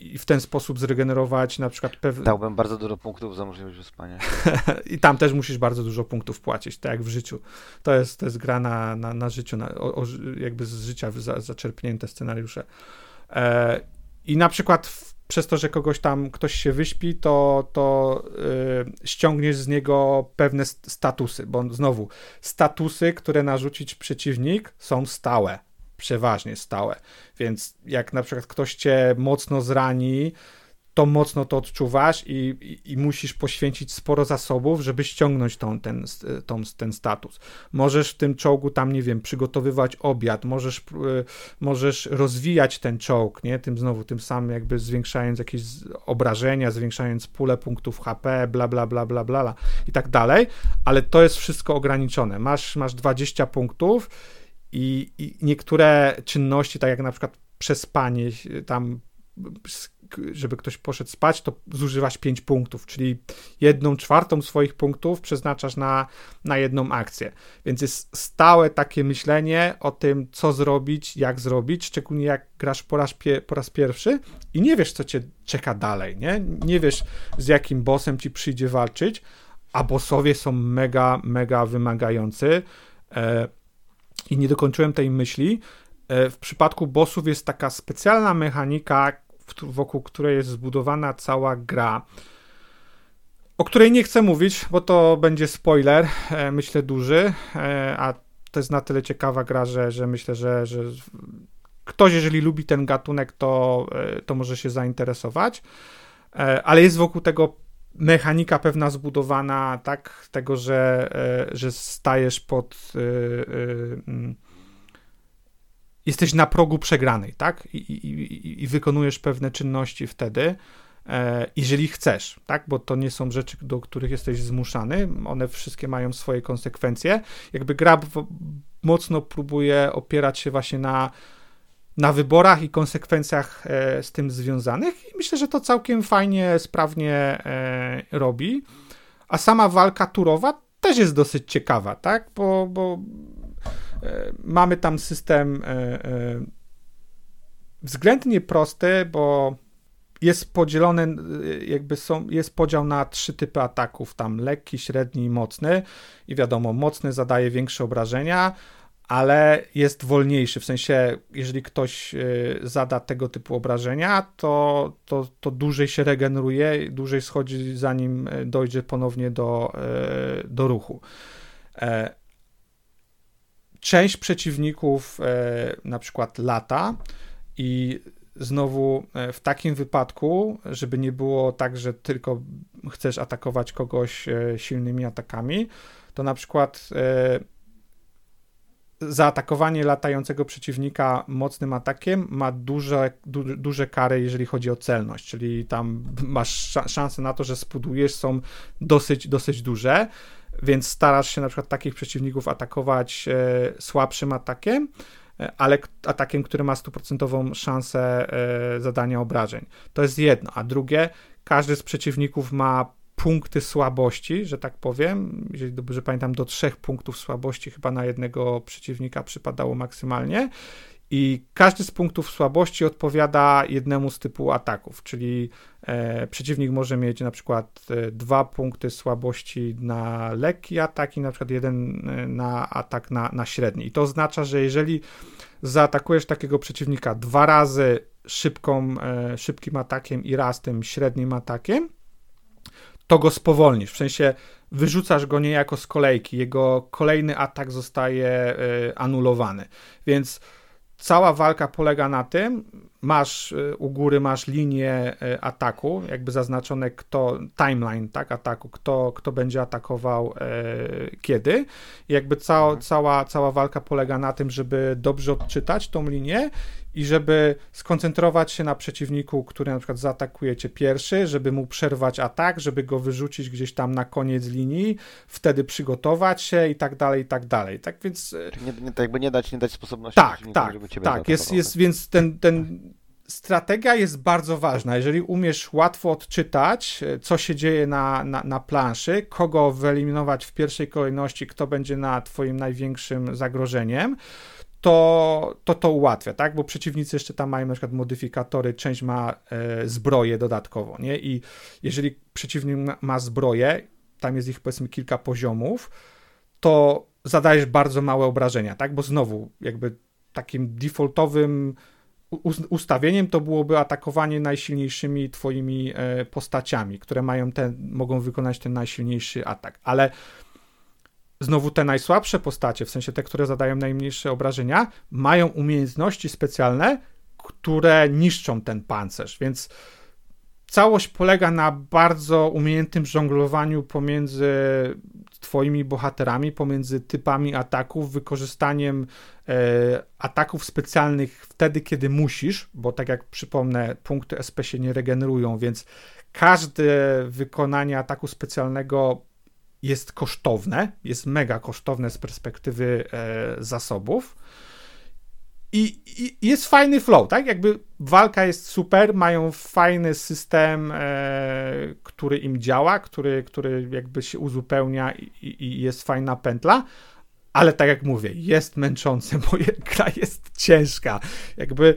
i w ten sposób zregenerować na przykład pewne... Dałbym bardzo dużo punktów za możliwość wyspania. I tam też musisz bardzo dużo punktów płacić, tak jak w życiu. To jest, to jest gra na, na, na życiu, na, o, o, jakby z życia za, zaczerpnięte scenariusze. E, I na przykład w przez to, że kogoś tam ktoś się wyśpi, to, to yy, ściągniesz z niego pewne statusy, bo znowu statusy, które narzucić przeciwnik są stałe, przeważnie stałe. Więc jak na przykład ktoś cię mocno zrani, to mocno to odczuwasz i, i, i, musisz poświęcić sporo zasobów, żeby ściągnąć tą, ten, tą, ten status. Możesz w tym czołgu tam, nie wiem, przygotowywać obiad, możesz, yy, możesz rozwijać ten czołg, nie? Tym znowu, tym samym jakby zwiększając jakieś obrażenia, zwiększając pulę punktów HP, bla, bla, bla, bla, bla, i tak dalej, ale to jest wszystko ograniczone. Masz, masz 20 punktów i, i niektóre czynności, tak jak na przykład przespanie, tam żeby ktoś poszedł spać, to zużywasz 5 punktów, czyli jedną czwartą swoich punktów przeznaczasz na, na jedną akcję. Więc jest stałe takie myślenie o tym, co zrobić, jak zrobić, szczególnie jak grasz po raz, pie, po raz pierwszy i nie wiesz, co cię czeka dalej, nie? Nie wiesz, z jakim bossem ci przyjdzie walczyć, a bossowie są mega, mega wymagający. E, I nie dokończyłem tej myśli. E, w przypadku bossów jest taka specjalna mechanika, wokół której jest zbudowana cała gra, o której nie chcę mówić, bo to będzie spoiler, e, myślę duży, e, a to jest na tyle ciekawa gra, że, że myślę, że, że ktoś, jeżeli lubi ten gatunek, to, e, to może się zainteresować, ale jest wokół tego mechanika pewna zbudowana, tak, tego, że, że stajesz pod. E, mm, jesteś na progu przegranej, tak? I, i, i wykonujesz pewne czynności wtedy, jeżeli chcesz, tak? Bo to nie są rzeczy, do których jesteś zmuszany, one wszystkie mają swoje konsekwencje. Jakby gra mocno próbuje opierać się właśnie na na wyborach i konsekwencjach e, z tym związanych i myślę, że to całkiem fajnie, sprawnie e, robi. A sama walka turowa też jest dosyć ciekawa, tak? Bo, bo e, mamy tam system względnie prosty, bo jest podzielony, jakby są, jest podział na trzy typy ataków, tam lekki, średni i mocny i wiadomo, mocny zadaje większe obrażenia, ale jest wolniejszy. W sensie, jeżeli ktoś zada tego typu obrażenia, to, to, to dłużej się regeneruje, dłużej schodzi, zanim dojdzie ponownie do, do ruchu. E, część przeciwników e, na przykład lata i znowu e, w takim wypadku, żeby nie było tak, że tylko chcesz atakować kogoś silnymi atakami, to na przykład zaatakowanie latającego przeciwnika mocnym atakiem ma duże, du, duże kary, jeżeli chodzi o celność, czyli tam masz szanse na to, że spudujesz, są dosyć, dosyć duże, więc starasz się na przykład takich przeciwników atakować e, słabszym atakiem, e, ale atakiem, który ma stuprocentową szansę e, zadania obrażeń. To jest jedno, a drugie, każdy z przeciwników ma punkty słabości, że tak powiem. Jeżeli dobrze pamiętam, do trzech punktów słabości chyba na jednego przeciwnika przypadało maksymalnie. I każdy z punktów słabości odpowiada jednemu z typu ataków, czyli e, przeciwnik może mieć na przykład e, dwa punkty słabości na lekki atak i na przykład jeden e, na atak na, na średni. I to oznacza, że jeżeli zaatakujesz takiego przeciwnika dwa razy szybką, e, szybkim atakiem i raz tym średnim atakiem, to go spowolnisz. W sensie wyrzucasz go niejako z kolejki, jego kolejny atak zostaje y, anulowany. Więc cała walka polega na tym, masz y, u góry masz linię y, ataku, jakby zaznaczone kto, timeline tak, ataku, kto, kto będzie atakował kiedy. I jakby cała, mhm. cała, cała walka polega na tym, żeby dobrze odczytać tą linię i żeby skoncentrować się na przeciwniku, który na przykład zaatakuje cię pierwszy, żeby mu przerwać atak, żeby go wyrzucić gdzieś tam na koniec linii, wtedy przygotować się i tak dalej, i tak dalej. Tak więc... E, nie, nie, tak jakby nie dać, nie dać sposobności tak, tak, żeby ciebie Tak, jest, jest, więc ten, ten strategia jest bardzo ważna. Jeżeli umiesz łatwo odczytać, e, co się dzieje na, na, na, planszy, kogo wyeliminować w pierwszej kolejności, kto będzie na twoim największym zagrożeniem, to, to to ułatwia, tak? Bo przeciwnicy jeszcze tam mają na przykład modyfikatory, część ma e, zbroję dodatkowo, nie? I jeżeli przeciwnik ma, zbroję, tam jest ich powiedzmy kilka poziomów, to zadajesz bardzo małe obrażenia, tak? Bo znowu, jakby takim defaultowym ustawieniem to byłoby atakowanie najsilniejszymi twoimi e, postaciami, które mają ten, mogą wykonać ten najsilniejszy atak, ale znowu te najsłabsze postacie, w sensie te, które zadają najmniejsze obrażenia, mają umiejętności specjalne, które niszczą ten pancerz, więc całość polega na bardzo umiejętnym żonglowaniu pomiędzy twoimi bohaterami, pomiędzy typami ataków, wykorzystaniem e, ataków specjalnych wtedy, kiedy musisz, bo tak jak przypomnę, punkty SP się nie regenerują, więc każde wykonanie ataku specjalnego jest kosztowne, jest mega kosztowne z perspektywy e, zasobów. I, I, jest fajny flow, tak? Jakby walka jest super, mają fajny system, e, który im działa, który, który jakby się uzupełnia i, i, jest fajna pętla, ale tak jak mówię, jest męczące, bo gra jest ciężka. Jakby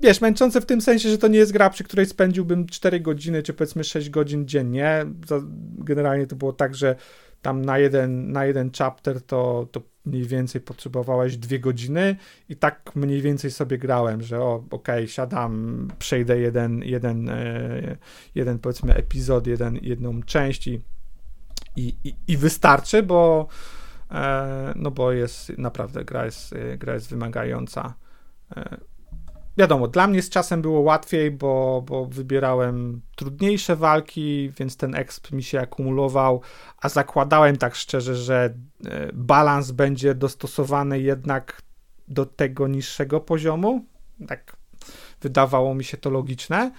wiesz, męczące w tym sensie, że to nie jest gra, przy której spędziłbym 4 godziny, czy powiedzmy 6 godzin dziennie. Generalnie to było tak, że tam na jeden, na jeden chapter to, to mniej więcej potrzebowałeś dwie godziny i tak mniej więcej sobie grałem, że o, okej, okay, siadam, przejdę jeden, jeden, e, jeden powiedzmy epizod, jeden, jedną część i, i, i wystarczy, bo e, no bo jest naprawdę, gra jest, gra jest wymagająca. Wiadomo, dla mnie z czasem było łatwiej, bo, bo wybierałem trudniejsze walki, więc ten exp mi się akumulował, a zakładałem tak szczerze, że e, balans będzie dostosowany jednak do tego niższego poziomu. Tak wydawało mi się to logiczne.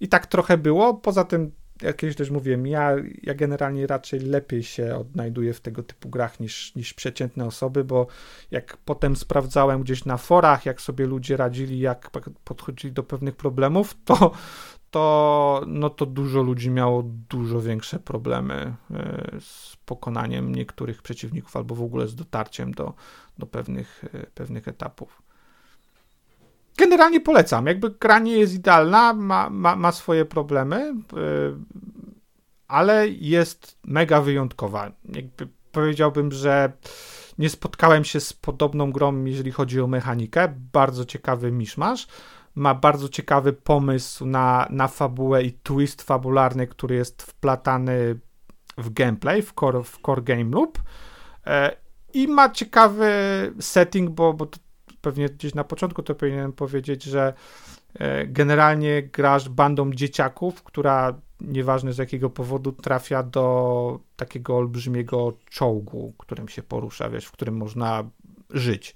I tak trochę było. Poza tym jak kiedyś też mówiłem, ja, ja generalnie raczej lepiej się odnajduję w tego typu grach niż, niż przeciętne osoby, bo jak potem sprawdzałem gdzieś na forach, jak sobie ludzie radzili, jak podchodzili do pewnych problemów, to, to, no to dużo ludzi miało dużo większe problemy e, z pokonaniem niektórych przeciwników albo w ogóle z dotarciem do, do pewnych, e, pewnych etapów generalnie polecam. Jakby gra nie jest idealna, ma, ma, ma swoje problemy, yy, ale jest mega wyjątkowa. Jakby powiedziałbym, że nie spotkałem się z podobną grą, jeżeli chodzi o mechanikę. Bardzo ciekawy miszmasz. Ma bardzo ciekawy pomysł na, na fabułę i twist fabularny, który jest wplatany w gameplay, w core, w core game loop. E, I ma ciekawy setting, bo, bo pewnie gdzieś na początku to powinienem powiedzieć, że e, generalnie grasz bandą dzieciaków, która nieważne z jakiego powodu trafia do takiego olbrzymiego czołgu, którym się porusza, wiesz, w którym można żyć.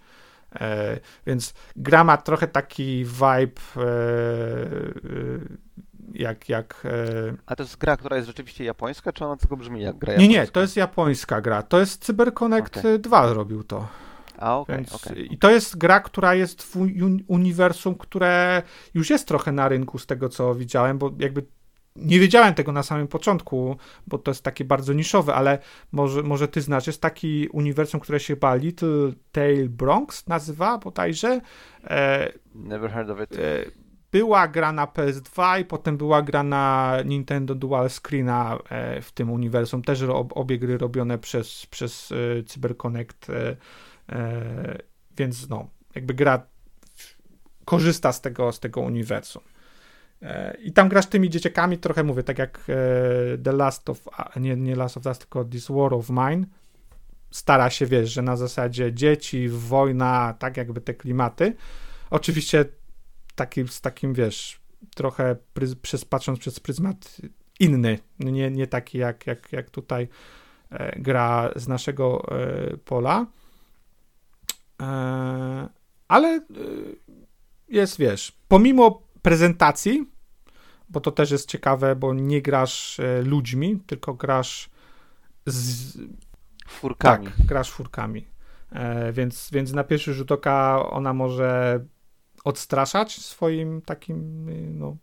E, więc gra ma trochę taki vibe e, e jak... jak e... A to jest gra, która jest rzeczywiście japońska, czy ona tylko brzmi jak gra japońska? Nie, nie, to jest japońska gra. To jest CyberConnect okay. 2 robił to. A, okay, Więc, okay. I to jest gra, która jest w uniwersum, które już jest trochę na rynku z tego, co widziałem, bo jakby nie wiedziałem tego na samym początku, bo to jest takie bardzo niszowe, ale może, może ty znasz. Jest taki uniwersum, które się chyba Little Tail Bronx nazywa bodajże. E, Never heard of it. E, była gra na PS2 i potem była gra na Nintendo Dual Screena e, w tym uniwersum. Też obie gry robione przez, przez e, CyberConnect e, więc no, jakby gra korzysta z tego, z tego uniwersum. E, I tam grasz tymi dzieciakami, trochę mówię, tak jak e, The Last of, nie, nie Last of Us, tylko This War of Mine. Stara się, wiesz, że na zasadzie dzieci, wojna, tak jakby te klimaty. Oczywiście taki, z takim, wiesz, trochę pryz, przez, patrząc przez pryzmat inny, nie, nie taki jak, jak, jak tutaj gra z naszego pola. E, ale e, jest, wiesz, pomimo prezentacji, bo to też jest ciekawe, bo nie grasz e, ludźmi, tylko grasz z... Furkami. Tak, grasz furkami. Więc, więc na pierwszy rzut oka ona może odstraszać swoim takim no,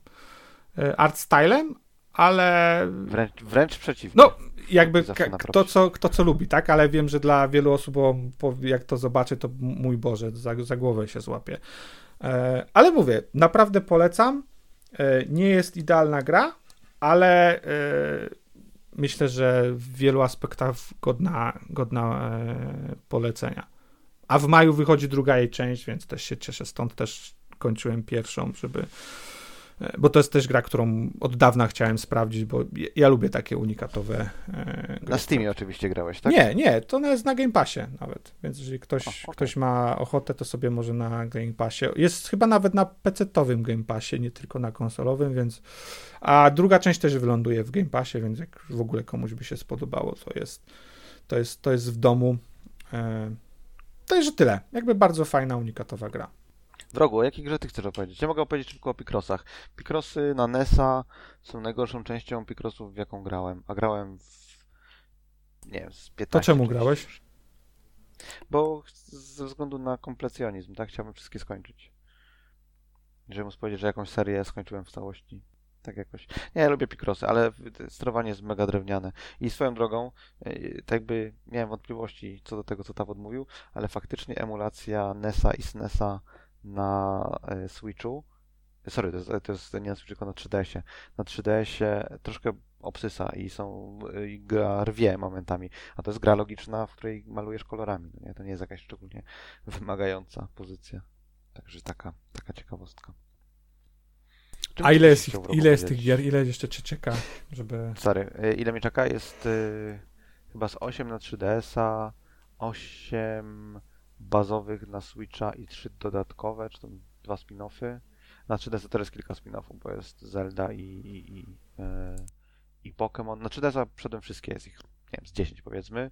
art stylem, ale... Wręcz, wręcz przeciwnie. No, jakby kto co, kto co lubi, tak? Ale wiem, że dla wielu osób, jak to zobaczy, to mój Boże, za, za głowę się złapie. E, ale mówię, naprawdę polecam. E, nie jest idealna gra, ale e, myślę, że w wielu aspektach godna, godna polecenia. A w maju wychodzi druga jej część, więc też się cieszę. Stąd też kończyłem pierwszą, żeby bo to jest też gra, którą od dawna chciałem sprawdzić, bo ja lubię takie unikatowe e, gry. Na Steamie oczywiście grałeś, tak? Nie, nie, to jest na Game Passie nawet, więc jeżeli ktoś, o, okay. ktoś ma ochotę, to sobie może na Game Passie. Jest chyba nawet na PC-owym Game Passie, nie tylko na konsolowym, więc a druga część też wyląduje w Game Passie, więc jak w ogóle komuś by się spodobało, to jest to jest, to jest w domu. E, to jest tyle. Jakby bardzo fajna, unikatowa gra. Wrogu, o jakiej grze ty chcesz opowiedzieć? Ja mogę opowiedzieć tylko o Picrossach. Picrossy na NESa są najgorszą częścią Picrossów, w jaką grałem. A grałem w... nie wiem, z 15 To czemu grałeś? Bo ze względu na komplecjonizm, tak? Chciałbym wszystkie skończyć. Żeby móc powiedzieć, że jakąś serię skończyłem w całości. Tak jakoś. Nie, ja lubię Picrossy, ale sterowanie jest mega drewniane. I swoją drogą, e, tak jakby miałem wątpliwości co do tego, co tam odmówił, ale faktycznie emulacja NESa i SNESa na e, Switchu. Sorry, to jest, to jest nie na Switchu, tylko na 3DS-ie. Na 3DS-ie troszkę obsysa i są i gra rwie momentami. A to jest gra logiczna, w której malujesz kolorami. No nie? To nie jest jakaś szczególnie wymagająca pozycja. Także taka, taka ciekawostka. Czym A ile jest, ich, ile jest tych gier? Ile jeszcze cię czeka, żeby... Sorry, e, ile mi czeka? Jest y, chyba z 8 na 3DS-a, 8 bazowych na Switcha i trzy dodatkowe, czy to dwa spin-offy. Na 3DS to jest kilka spin-offów, bo jest Zelda i, i, i, e, i Pokémon. Na 3DS przeszedłem wszystkie, jest ich, nie wiem, z 10 powiedzmy.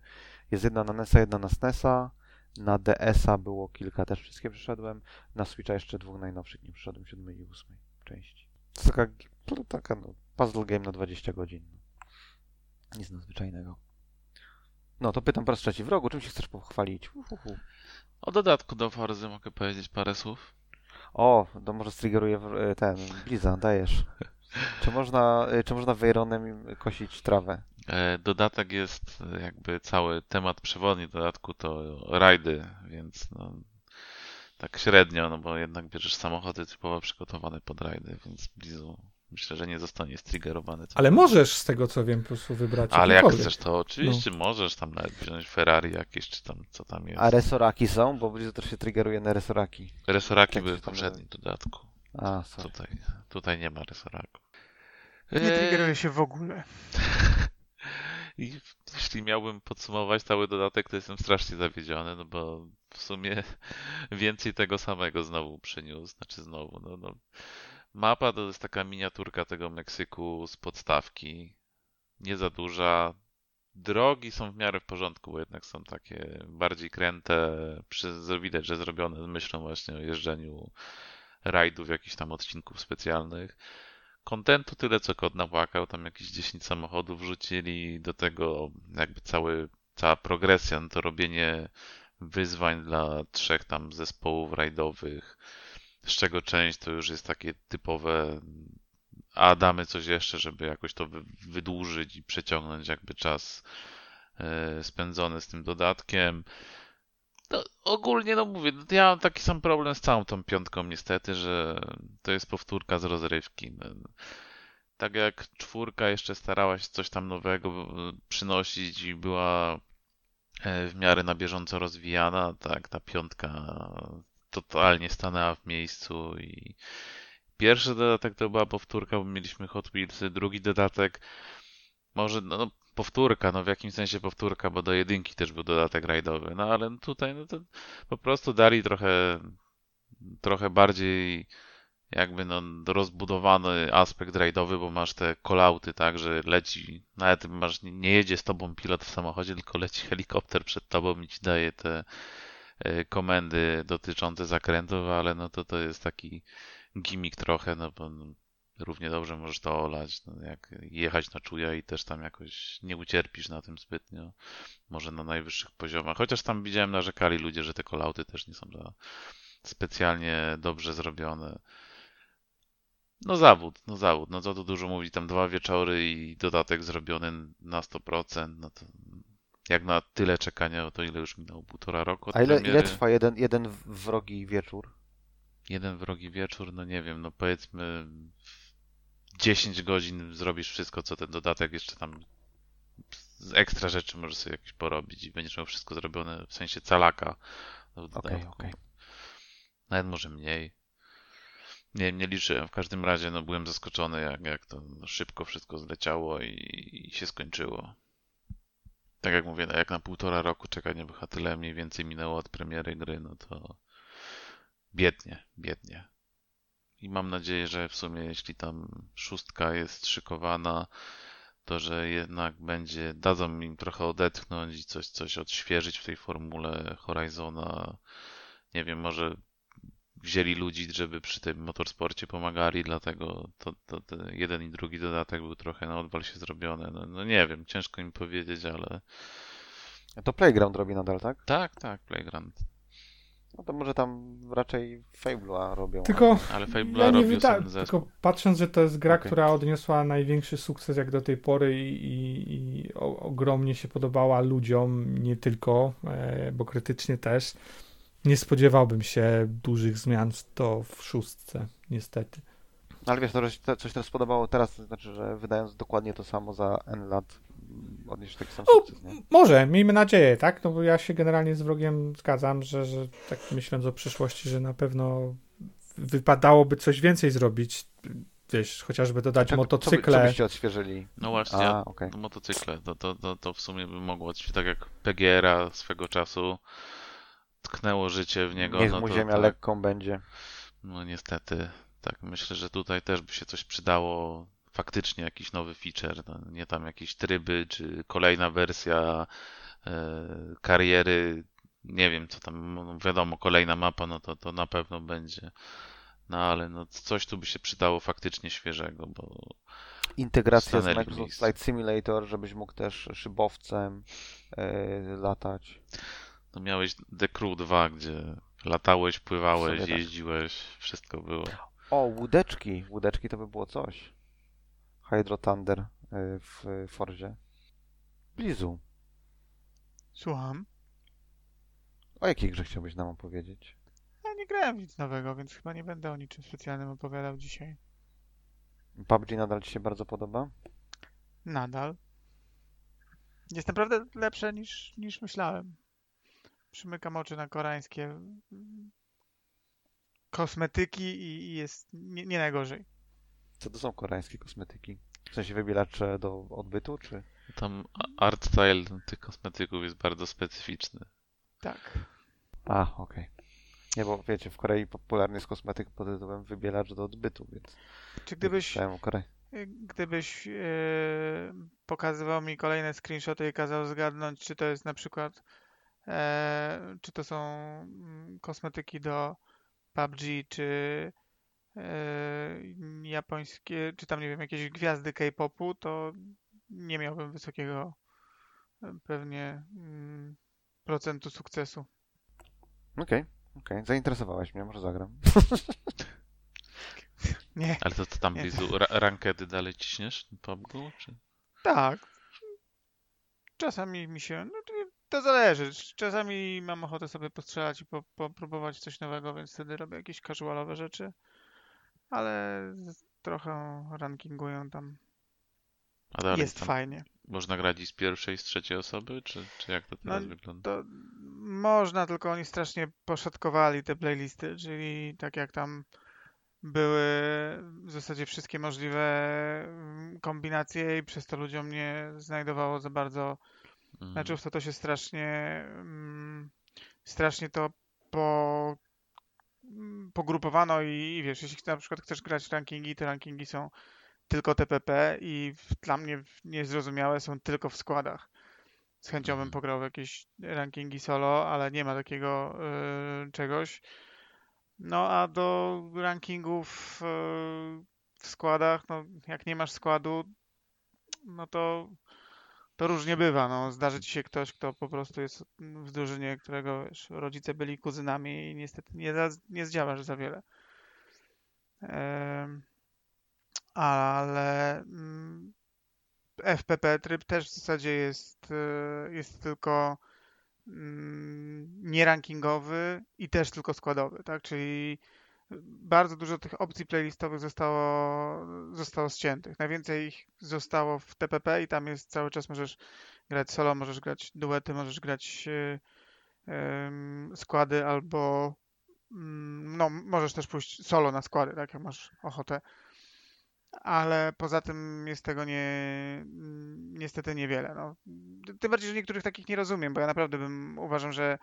Jest jedna na NES-a, jedna na SNES-a. Na DS-a było kilka, też wszystkie przeszedłem. Na Switcha jeszcze dwóch najnowszych nie przeszedłem, 7 i 8 części. To taka, taka no, puzzle game na 20 godzin. Nic nadzwyczajnego. No, to pytam po raz trzeci. Wrogu, czym się chcesz pochwalić? Uhuhu. O dodatku do Forzy mogę powiedzieć parę słów. O, to może striggeruje e, ten, Bliza, dajesz. Czy można, e, czy można Veyronem kosić trawę? E, Dodatek jest jakby cały temat przewodni dodatku to rajdy, więc no, tak średnio, no bo jednak bierzesz samochody typowo przygotowane pod rajdy, więc Blizu myślę, że nie zostanie striggerowany. Ale możesz z tego co wiem po prostu wybrać. Ale jak chcesz, to oczywiście możesz tam nawet wziąć Ferrari jakieś, czy tam co tam jest. A resoraki są? Bo Blizu też się triggeruje na resoraki. Resoraki Jak były w tam poprzednim dodatku. A, sorry. Tutaj, tutaj nie ma resoraków. Nie Eee, triggeruje się w ogóle. I jeśli miałbym podsumować cały dodatek, to jestem strasznie zawiedziony, no bo w sumie więcej tego samego znowu przyniósł. Znaczy znowu, no, no. Mapa to jest taka miniaturka tego Meksyku z podstawki. Nie za duża. Drogi są w miarę w porządku, bo jednak są takie bardziej kręte. Przy, widać, że zrobione z myślą właśnie o jeżdżeniu rajdów, jakichś tam odcinków specjalnych. Kontentu tyle, co kot napłakał, tam jakieś 10 samochodów wrzucili, do tego jakby cały, cała progresja, no to robienie wyzwań dla trzech tam zespołów rajdowych, z czego część to już jest takie typowe, a damy coś jeszcze, żeby jakoś to wy- wydłużyć i przeciągnąć jakby czas e, spędzony z tym dodatkiem. No, ogólnie, no mówię, no, ja mam taki sam problem z całą tą piątką niestety, że to jest powtórka z rozrywki. No, Tak jak czwórka jeszcze starała się coś tam nowego e, przynosić i była e, w miarę na bieżąco rozwijana, tak ta piątka totalnie stanęła w miejscu i pierwszy dodatek to była powtórka, bo mieliśmy Hot Wheelsy, drugi dodatek może, no, no powtórka, no w jakimś sensie powtórka, bo do jedynki też był dodatek rajdowy, no ale tutaj no to po prostu dali trochę trochę bardziej jakby no rozbudowany aspekt rajdowy, bo masz te kolauty, tak, że leci, nawet masz, nie jedzie z tobą pilot w samochodzie, tylko leci helikopter przed tobą i ci daje te komendy dotyczące zakrętów, ale no to to jest taki gimmick trochę, no bo no, równie dobrze możesz to olać, no jak jechać na czuja i też tam jakoś nie ucierpisz na tym zbytnio, może na najwyższych poziomach, chociaż tam widziałem narzekali ludzie, że te kolauty też nie są za specjalnie dobrze zrobione. No zawód, no zawód, no co tu dużo mówić, tam dwa wieczory i dodatek zrobiony na 100%, no to jak na tyle czekania, to ile już minęło? Półtora roku A ile, ile trwa jeden, jeden wrogi wieczór? Jeden wrogi wieczór, no nie wiem, no powiedzmy w 10 godzin zrobisz wszystko, co ten dodatek jeszcze tam z ekstra rzeczy możesz sobie jakieś porobić i będziesz miał wszystko zrobione w sensie calaka w Okej, dodatku. okej. Nawet może mniej. Nie wiem, nie liczyłem. W każdym razie no, byłem zaskoczony, jak, jak to szybko wszystko zleciało i, i się skończyło. Tak jak mówię, no, jak na półtora roku czekania chyba tyle mniej więcej minęło od premiery gry, no to biednie, biednie. I mam nadzieję, że w sumie jeśli tam szóstka jest szykowana, to że jednak będzie, dadzą im trochę odetchnąć i coś, coś odświeżyć w tej formule Horizona. Nie wiem, może wzięli ludzi, żeby przy tym motorsporcie pomagali, dlatego to, to, to jeden i drugi dodatek był trochę na odwal się zrobione. No, no nie wiem, ciężko mi powiedzieć, ale To Playground robi nadal, tak? tak, tak, Playground. No to może tam raczej Fable'a robią. Tylko Ale Fable'a ja robił zespół. tylko patrząc, że to jest gra, Okej. która odniosła największy sukces jak do tej pory i, i, i o, ogromnie się podobała ludziom, nie tylko, e, bo krytycznie też, nie spodziewałbym się dużych zmian w to w szóstce, niestety. No ale wiesz, to, że się coś też spodobało teraz, to znaczy, że wydając dokładnie to samo za N lat, odnieść taki sam O, sukces, nie? Może, miejmy nadzieję, tak? No bo ja się generalnie z wrogiem zgadzam, że, że tak myśląc o przyszłości, że na pewno wypadałoby coś więcej zrobić. Wiesz, chociażby dodać Czego- Co, by, co motocykle. byście odświeżyli? No właśnie, A, no, motocykle, to, to, to, to w sumie by mogło być tak jak PGR-a swego czasu tknęło życie w niego. Niech no mu to, ziemia to, lekką będzie. No niestety, Tak, myślę, że tutaj też by się coś przydało, faktycznie jakiś nowy feature, no, nie tam jakieś tryby, czy kolejna wersja e, kariery, nie wiem co tam, no wiadomo, kolejna mapa, no to, to na pewno będzie. No ale no coś tu by się przydało faktycznie świeżego, bo Integracja z Microsoft. Flight Simulator, żebyś mógł też szybowcem e, latać. No miałeś The Crew 2, gdzie latałeś, pływałeś, tak. jeździłeś, wszystko było. O, łódeczki. Łódeczki to by było coś. Hydro Thunder e, w Forzie. Blizu. Słucham. O jakiej grze chciałbyś nam opowiedzieć? Ja nie grałem w nic nowego, więc chyba nie będę o niczym specjalnym opowiadał dzisiaj. PUBG nadal ci się bardzo podoba? Nadal. Jest naprawdę lepsze niż, niż myślałem. Przymykam oczy na koreańskie kosmetyki i, i jest nie, nie najgorzej. Co to są koreańskie kosmetyki? W sensie wybielacze do odbytu, czy? Tam art style tych kosmetyków jest bardzo specyficzny. Tak. A, okej. Nie, bo wiecie, w Korei popularny jest kosmetyk pod tytułem wybielacz do odbytu, więc... Czy gdybyś, Korei. gdybyś e, pokazywał mi kolejne screenshoty i kazał zgadnąć, czy to jest na przykład, czy to są mm, kosmetyki do PUBG, czy e, japońskie, czy tam nie wiem, jakieś gwiazdy K-popu, to nie miałbym wysokiego e, pewnie mm, procentu sukcesu. Okej, okej. Zainteresowałeś mnie, może zagram. Nie, Ale to, to tam Nie. Bizu, ra rankedy dalej ciśniesz PUBG? Czy... tak. Czasami mi się, no to, zależy. Czasami mam ochotę sobie postrzelać i po, popróbować coś nowego, więc wtedy robię jakieś casualowe rzeczy, ale trochę rankingują tam. A dalej Jest tam fajnie. można grać z pierwszej, i z trzeciej osoby? Czy, czy jak to No, teraz wygląda? To można, tylko oni strasznie poszatkowali te playlisty, czyli tak jak tam były w zasadzie wszystkie możliwe mm, kombinacje i przez to ludziom nie znajdowało za bardzo Mhm. Znaczy w to to się strasznie, mm, strasznie to po, mm, pogrupowano i, i wiesz, jeśli na przykład chcesz grać rankingi, te rankingi są tylko TPP i dla mnie niezrozumiałe są tylko w składach. Z chęcią bym Mhm. pograł w jakieś rankingi solo, ale nie ma takiego y, czegoś. No a do rankingów y, w składach, no jak nie masz składu, no to to różnie bywa, no. Zdarzy ci się ktoś, kto po prostu jest w drużynie, którego wiesz, rodzice byli kuzynami i niestety nie, nie zdziałasz za wiele. Ale mm, FPP tryb też w zasadzie jest, e, jest tylko mm, nierankingowy i też tylko składowy, tak? Czyli bardzo dużo tych opcji playlistowych zostało, zostało ściętych. Najwięcej ich zostało w TPP i tam jest cały czas możesz grać solo, możesz grać duety, możesz grać e, em, składy albo mm, no możesz też pójść solo na składy, tak jak masz ochotę. Ale poza tym jest tego nie, niestety niewiele. No. Tym bardziej, że niektórych takich nie rozumiem, bo ja naprawdę bym uważam, że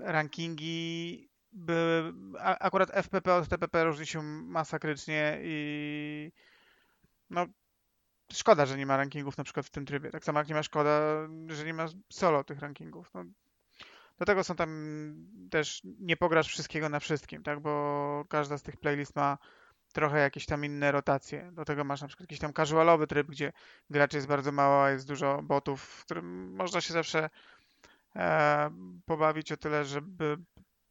rankingi Akurat FPP od TPP różni się masakrycznie i no szkoda, że nie ma rankingów na przykład w tym trybie. Tak samo jak nie ma szkoda, że nie ma solo tych rankingów. No, do tego są tam też nie pograsz wszystkiego na wszystkim, tak? Bo każda z tych playlist ma trochę jakieś tam inne rotacje. Do tego masz na przykład jakiś tam casualowy tryb, gdzie graczy jest bardzo mało, a jest dużo botów, w którym można się zawsze e, pobawić o tyle, żeby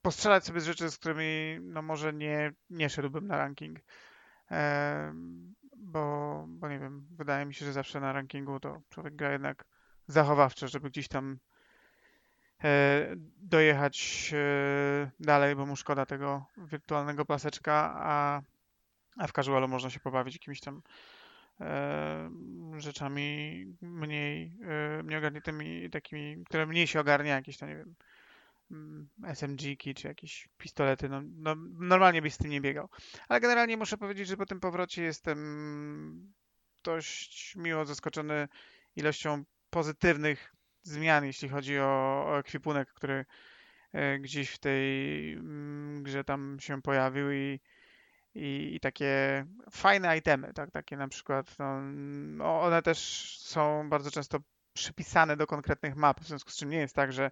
postrzelać sobie z rzeczy, z którymi no może nie, nie szedłbym na ranking. Bo, bo nie wiem, wydaje mi się, że zawsze na rankingu to człowiek gra jednak zachowawczo, żeby gdzieś tam e, dojechać e, dalej, bo mu szkoda tego wirtualnego paseczka, a, a w casualu można się pobawić jakimiś tam e, rzeczami mniej, mniej ogarniętymi, takimi, które mniej się ogarnia, jakieś tam, nie wiem, SMG-ki czy jakieś pistolety, no, no normalnie byś z tym nie biegał. Ale generalnie muszę powiedzieć, że po tym powrocie jestem dość miło zaskoczony ilością pozytywnych zmian, jeśli chodzi o, o ekwipunek, który e, gdzieś w tej mm, grze tam się pojawił i, i, i takie fajne itemy, tak, takie na przykład, no, no, one też są bardzo często przypisane do konkretnych map, w związku z czym nie jest tak, że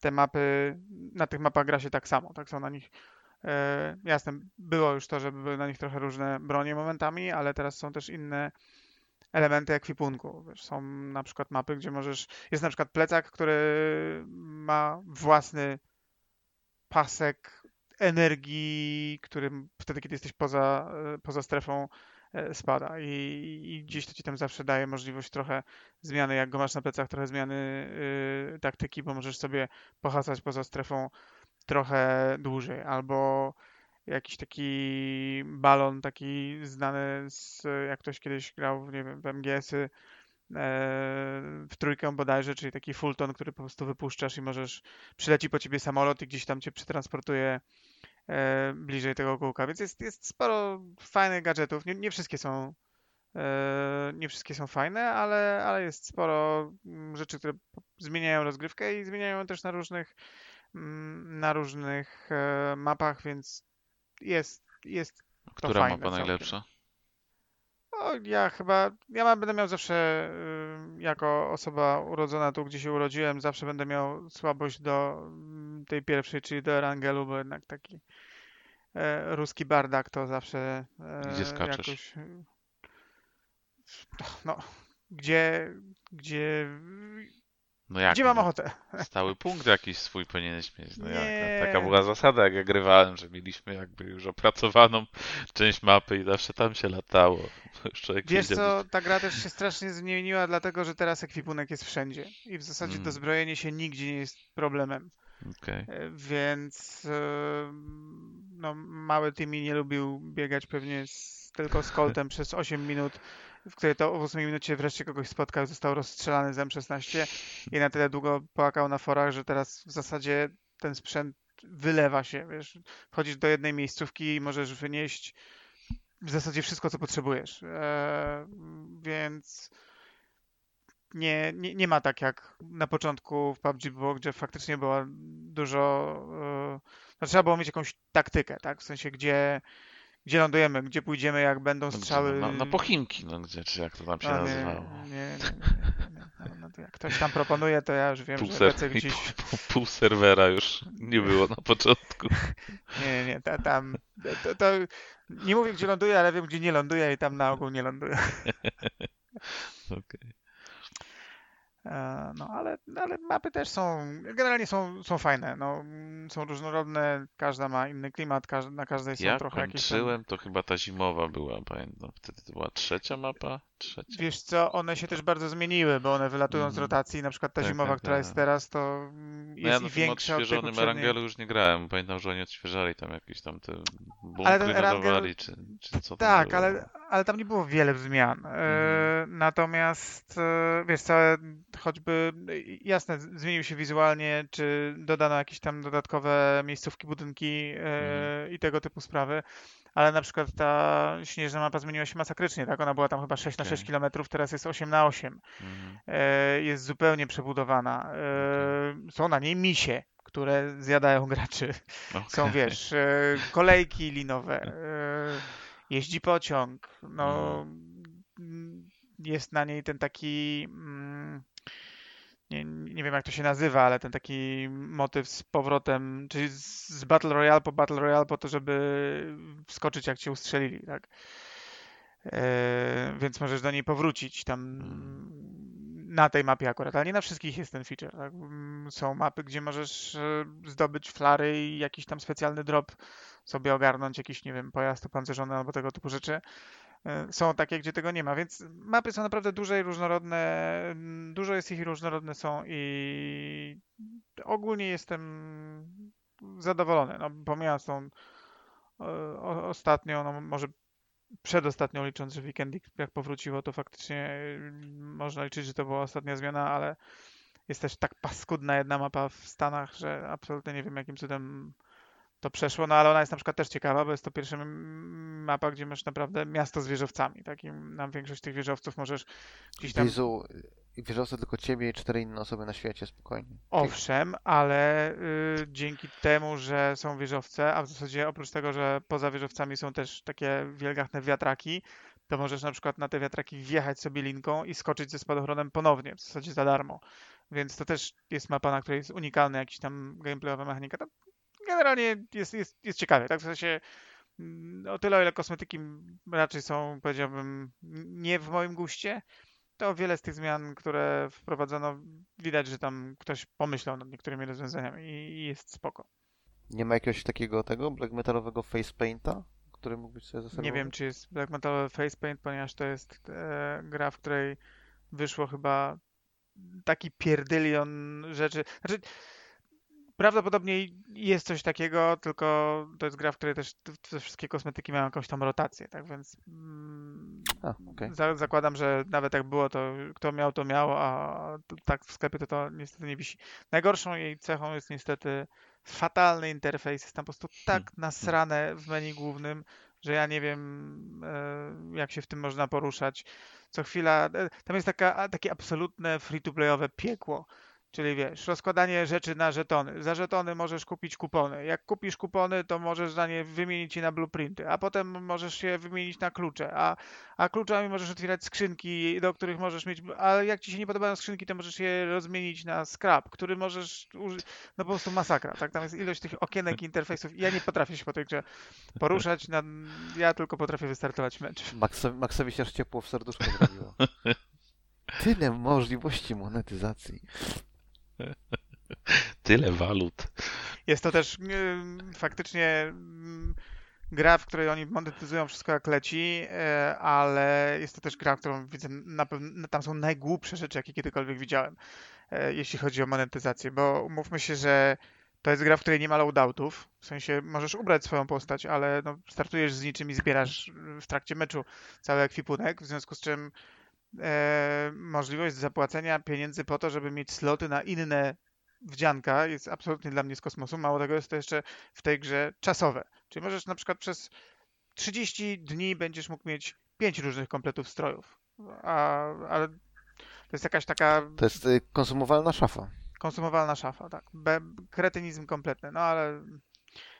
te mapy, na tych mapach gra się tak samo, tak, są na nich E, jasne, było już to, że były na nich trochę różne bronie momentami, ale teraz są też inne elementy ekwipunku. Wiesz, są na przykład mapy, gdzie możesz. Jest na przykład plecak, który ma własny pasek energii, który wtedy, kiedy jesteś poza, e, poza strefą, spada. I, I gdzieś to ci tam zawsze daje możliwość trochę zmiany. Jak go masz na plecach, trochę zmiany y, taktyki, bo możesz sobie pohasać poza strefą trochę dłużej, albo jakiś taki balon taki znany z, jak ktoś kiedyś grał, nie wiem, w MGS-y e, w trójkę bodajże, czyli taki Fulton, który po prostu wypuszczasz i możesz, przyleci po ciebie samolot i gdzieś tam cię przetransportuje e, bliżej tego kółka, więc jest, jest sporo fajnych gadżetów, nie, nie wszystkie są e, nie wszystkie są fajne, ale, ale jest sporo mm, rzeczy, które zmieniają rozgrywkę i zmieniają też na różnych Mm, na różnych e, mapach, więc jest, jest Która mapa najlepsza? O, ja chyba, ja mam, będę miał zawsze, y, jako osoba urodzona tu, gdzie się urodziłem, zawsze będę miał słabość do mm, tej pierwszej, czyli do Erangelu, bo jednak taki e, ruski bardak to zawsze e, Gdzie skaczesz? jakoś... No, gdzie, gdzie, No jak? gdzie mam ochotę. Stały punkt jakiś swój powinieneś mieć. No jak? No, taka była zasada, jak ja grywałem, że mieliśmy jakby już opracowaną część mapy i zawsze tam się latało. Wiesz co, ta gra też się strasznie zmieniła, dlatego że teraz ekwipunek jest wszędzie i w zasadzie Mm. dozbrojenie się nigdzie nie jest problemem. Okej. E, Więc e, no, mały Timmy nie lubił biegać pewnie z, tylko z Coltem przez 8 minut, w której to w 8 minucie wreszcie kogoś spotkał został rozstrzelany z M16 i na tyle długo płakał na forach, że teraz w zasadzie ten sprzęt wylewa się, wiesz, wchodzisz do jednej miejscówki i możesz wynieść w zasadzie wszystko, co potrzebujesz. E, więc nie, nie, nie ma tak jak na początku w PUBG było, gdzie faktycznie było dużo. e, No, trzeba było mieć jakąś taktykę, tak? W sensie, gdzie, gdzie lądujemy, gdzie pójdziemy, jak będą No strzały. No, na Pochimki, no gdzie, czy jak to tam się No, nie, nazywało. nie, nie. No, no, jak ktoś tam proponuje, to ja już wiem, Pół, że lecę gdzieś. pół, pół, serwera już nie było na początku. Nie, nie, ta, tam. To, to, nie mówię, gdzie ląduję, ale wiem, gdzie nie ląduję i tam na ogół nie ląduję. Okej. E, No, ale, ale mapy też są, generalnie są, są fajne, no, mm, są różnorodne, każda ma inny klimat, każda, na każdej są Ja trochę jakieś tam, kończyłem, to chyba ta zimowa była, pamiętam. Wtedy to była trzecia mapa? Trzecia? Wiesz co, one się też bardzo zmieniły, bo one wylatują z Mhm. rotacji, na przykład ta Tak, zimowa, tak, która tak. jest teraz, to mm, No ja jest na i tym większa od tej poprzedniej. Już nie grałem. Pamiętam, że oni odświeżali tam jakieś tam te Ale bunkry ten Erangel- dodawali, czy, czy co tam Tak, było. ale, ale tam nie było wiele zmian. E, Mhm. Natomiast e, wiesz, całe choćby e, jasne, zmienił się wizualnie, czy dodano jakieś tam dodatkowe miejscówki, budynki e, Mhm. i tego typu sprawy. Ale na przykład ta śnieżna mapa zmieniła się masakrycznie, tak? Ona była tam chyba 6 na 6 Okej. km, teraz jest 8 na 8. Mhm. E, Jest zupełnie przebudowana. E, Są na niej misie, które zjadają graczy. Są, Okej. wiesz, kolejki linowe, jeździ pociąg, no, mm, jest na niej ten taki, mm, nie, nie wiem jak to się nazywa, ale ten taki motyw z powrotem, czyli z Battle Royale po Battle Royale po to, żeby wskoczyć jak cię ustrzelili, tak? E, Więc możesz do niej powrócić tam na tej mapie akurat, ale nie na wszystkich jest ten feature. Tak? Mm, Są mapy, gdzie możesz e, zdobyć flary i jakiś tam specjalny drop sobie ogarnąć, jakiś, nie wiem, pojazd opancerzony albo tego typu rzeczy. E, Są takie, gdzie tego nie ma, więc mapy są naprawdę duże i różnorodne. Dużo jest ich i różnorodne są i ogólnie jestem zadowolony. No, pomijając tą e, ostatnią, no może przedostatnią licząc, że weekendik jak powróciło, to faktycznie y, można liczyć, że to była ostatnia zmiana, ale jest też tak paskudna jedna mapa w Stanach, że absolutnie nie wiem jakim cudem to przeszło, no ale ona jest na przykład też ciekawa, bo jest to pierwsza mapa, gdzie masz naprawdę miasto z wieżowcami, takim na większość tych wieżowców możesz gdzieś tam... I wieżowce tylko ciebie i cztery inne osoby na świecie, spokojnie. Owszem, ale y, dzięki temu, że są wieżowce, a w zasadzie oprócz tego, że poza wieżowcami są też takie wielgachne wiatraki, to możesz na przykład na te wiatraki wjechać sobie linką i skoczyć ze spadochronem ponownie, w zasadzie za darmo. Więc to też jest mapa, na której jest unikalna jakiś tam gameplayowa mechanika. To generalnie jest, jest, jest ciekawie, tak? W sensie mm, o tyle, o ile kosmetyki raczej są, powiedziałbym, nie w moim guście, to wiele z tych zmian, które wprowadzono, widać, że tam ktoś pomyślał nad niektórymi rozwiązaniami i jest spoko. Nie ma jakiegoś takiego tego black metalowego face painta, który mógłbyś sobie zaserwować? Nie wiem, czy jest Black Metal Face Paint, ponieważ to jest e, gra, w której wyszło chyba taki pierdylion rzeczy. Znaczy, prawdopodobnie jest coś takiego, tylko to jest gra, w której też te wszystkie kosmetyki mają jakąś tam rotację, tak więc mm, A, okej. za, zakładam, że nawet jak było, to kto miał, to miał, a tak w sklepie to to niestety nie wisi. Najgorszą jej cechą jest niestety fatalny interfejs. Jest tam po prostu tak nasrane w menu głównym, że ja nie wiem, e, jak się w tym można poruszać. Co chwila, e, tam jest taka, takie absolutne free-to-playowe piekło. Czyli wiesz, rozkładanie rzeczy na żetony. Za żetony możesz kupić kupony. Jak kupisz kupony, to możesz za nie wymienić je na blueprinty, a potem możesz je wymienić na klucze, a, a kluczami możesz otwierać skrzynki, do których możesz mieć, a jak ci się nie podobają skrzynki, to możesz je rozmienić na scrap, który możesz użyć, no po prostu masakra, tak? Tam jest ilość tych okienek, interfejsów. Ja nie potrafię się po tej grze poruszać, na, ja tylko potrafię wystartować mecz. Maxowi, Maxowi się aż ciepło w serduszku zrobiło. Tyle możliwości monetyzacji. Tyle walut. Jest to też ym, faktycznie ym, gra, w której oni monetyzują wszystko jak leci, e, ale jest to też gra, którą widzę na pewno, tam są najgłupsze rzeczy, jakie kiedykolwiek widziałem, e, jeśli chodzi o monetyzację, bo umówmy się, że to jest gra, w której nie ma loadoutów, w sensie możesz ubrać swoją postać, ale no, startujesz z niczym i zbierasz w trakcie meczu cały ekwipunek, w związku z czym e, możliwość zapłacenia pieniędzy po to, żeby mieć sloty na inne wdzianka jest absolutnie dla mnie z kosmosu. Mało tego jest to jeszcze w tej grze czasowe. Czyli możesz na przykład przez 30 dni będziesz mógł mieć 5 różnych kompletów strojów. A, ale to jest jakaś taka To jest y, konsumowalna szafa. konsumowalna szafa, tak. Be, kretynizm kompletny. No ale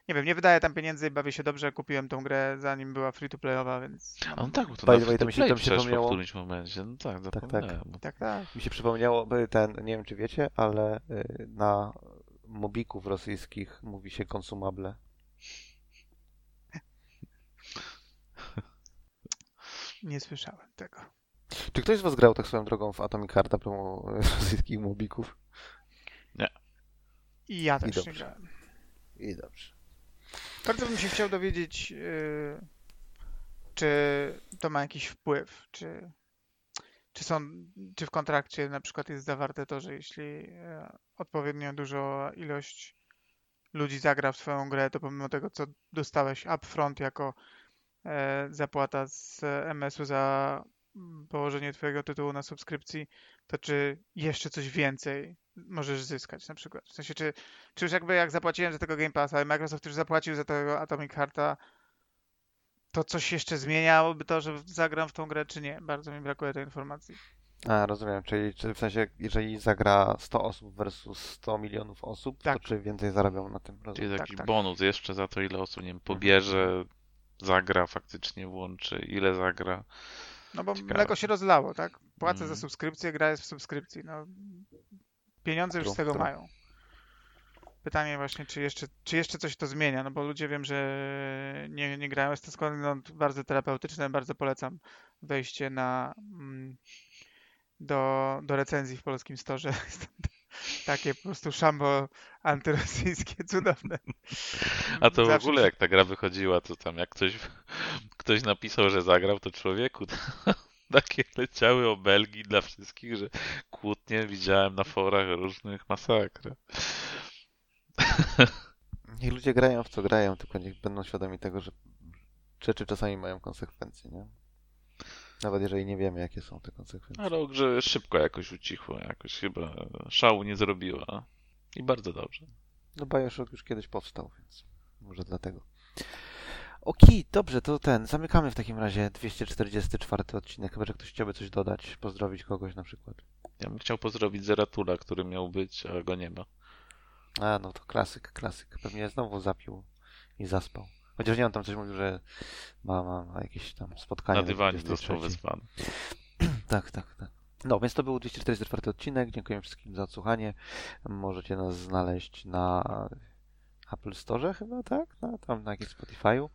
nie wiem, nie wydaję tam pieniędzy, bawię się dobrze. Kupiłem tą grę zanim była free to playowa, więc A no tak, bo to By the way, to mi się- to mi się przypomniało- w którymś momencie. No tak, tak. zapomniałem. bo- tak, tak. Mi się przypomniało, ten, nie wiem czy wiecie, ale y, na mobików rosyjskich mówi się konsumable. Nie słyszałem tego. Czy ktoś z was grał tak swoją drogą w Atomic Heart a propos y, rosyjskich mobików? I ja też nie dobrze. grałem. I dobrze. Bardzo bym się chciał dowiedzieć, yy, czy to ma jakiś wpływ, czy, czy, są, czy w kontrakcie na przykład jest zawarte to, że jeśli e, odpowiednio dużo ilość ludzi zagra w swoją grę, to pomimo tego, co dostałeś upfront jako e, zapłata z MS-u za mm, położenie twojego tytułu na subskrypcji, to czy jeszcze coś więcej możesz zyskać na przykład? W sensie, czy, czy już jakby jak zapłaciłem za tego Game Passa, i Microsoft już zapłacił za tego Atomic Hearta, to coś jeszcze zmieniałoby to, że zagram w tą grę, czy nie? Bardzo mi brakuje tej informacji. A, rozumiem. Czyli, czyli w sensie, jeżeli zagra 100 osób versus 100 milionów osób, Tak. to czy więcej zarabią na tym? Czy Rozumiem. jest tak, jakiś tak. bonus jeszcze za to, ile osób, nie wiem, pobierze, zagra faktycznie, włączy, ile zagra. No bo Ciekawe. mleko się rozlało, tak? Płacę Mm. za subskrypcję, gra jest w subskrypcji. No, pieniądze już z tego mają. Pytanie właśnie, czy jeszcze, czy jeszcze coś to zmienia, no bo ludzie wiem, że nie, nie grają. Jest to skądinąd bardzo terapeutyczne, bardzo polecam wejście na mm, do, do recenzji w polskim storze. Takie po prostu szambo antyrosyjskie, cudowne. A to w Zawsze ogóle się- jak ta gra wychodziła, to tam jak ktoś, ktoś napisał, że zagrał, to człowieku, takie leciały obelgi dla wszystkich, że kłótnie widziałem na forach różnych masakr. Niech ludzie grają w co grają, tylko niech będą świadomi tego, że rzeczy czasami mają konsekwencje, nie? Nawet jeżeli nie wiemy, jakie są te konsekwencje. Ale o grze szybko jakoś ucichło, jakoś chyba szału nie zrobiła. I bardzo dobrze. No Bioshock już kiedyś powstał, więc może dlatego. Okej, dobrze, to ten, zamykamy w takim razie 244 odcinek, chyba że ktoś chciałby coś dodać, pozdrowić kogoś na przykład. Ja bym chciał pozdrowić Zeratula, który miał być, a go nie ma. A, no to klasyk, klasyk. Pewnie znowu zapił i zaspał. Chociaż nie, on tam coś mówił, że ma, ma, ma jakieś tam spotkanie. Na dywanie 23. został wezwany. Tak, tak, tak. No, więc to był 244 odcinek. Dziękuję wszystkim za odsłuchanie. Możecie nas znaleźć na Apple Store chyba, tak? Na, tam na jakimś Spotify'u,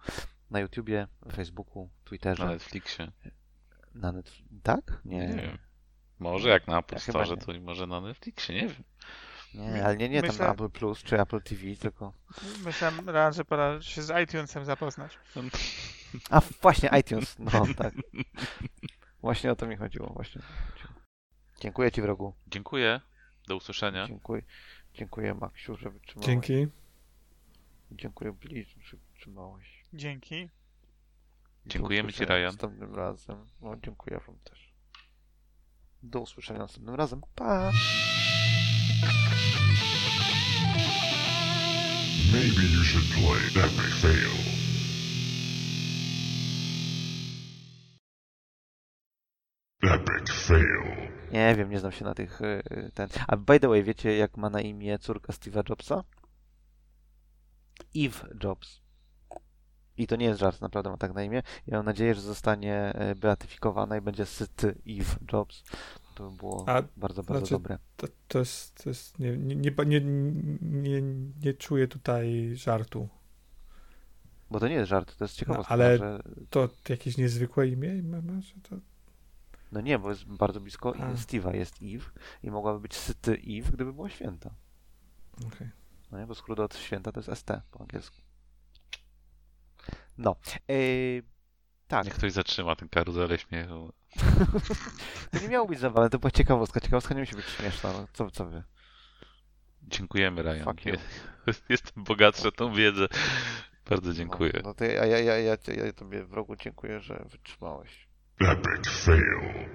na YouTubie, Facebooku, Twitterze. Na Netflixie. Na Netflix. Tak? Nie. Nie wiem. Może jak na Apple Ja Store, to i może na Netflixie, nie wiem. Nie, ale nie, nie tam Myślę- na Apple Plus czy Apple TV, tylko. Myślałem raz, że pora się z iTunesem zapoznać. A właśnie, iTunes. No tak. Właśnie o to mi chodziło. Właśnie. Dziękuję Ci, wrogu. Dziękuję. Do usłyszenia. Dziękuję. Dziękuję, Maksiu, że wytrzymałeś. Dzięki. Dziękuję, Billy, że wytrzymałeś. Dzięki. Dziękujemy Ci, Ryan. Następnym razem. No, dziękuję Wam też. Do usłyszenia następnym razem. Pa! Maybe you should play Epic Fail. Epic Fail. Nie wiem, nie znam się na tych. y, Ten. A by the way, wiecie, jak ma na imię córka Steve'a Jobsa? Eve Jobs. I to nie jest żart, naprawdę ma tak na imię. Ja mam nadzieję, że zostanie y, beatyfikowana i będzie syty Eve Jobs. To by było A bardzo, bardzo znaczy, dobre. to, to jest, to jest nie, nie, nie, nie, nie, czuję tutaj żartu. Bo to nie jest żart, to jest ciekawostka, ale- że... To jakieś niezwykłe imię ma, ma że to... No nie, bo jest bardzo blisko A. i Steve'a jest Eve i mogłaby być syty Eve, gdyby było święta. Okej. No nie, bo skrót od święta to jest ST po angielsku. No. Yy, tak. Niech ktoś zatrzyma ten karuzelę śmiechu. To nie miało być zabawne, to była ciekawostka. Ciekawostka nie musi być śmieszna. No, co, co wy? Dziękujemy, Ryan. Fuck you. Jestem bogatszy o tą wiedzę. Bardzo dziękuję. No, no to ja, ja, ja, ja, ja tobie wrogu dziękuję, że wytrzymałeś. Epic Fail.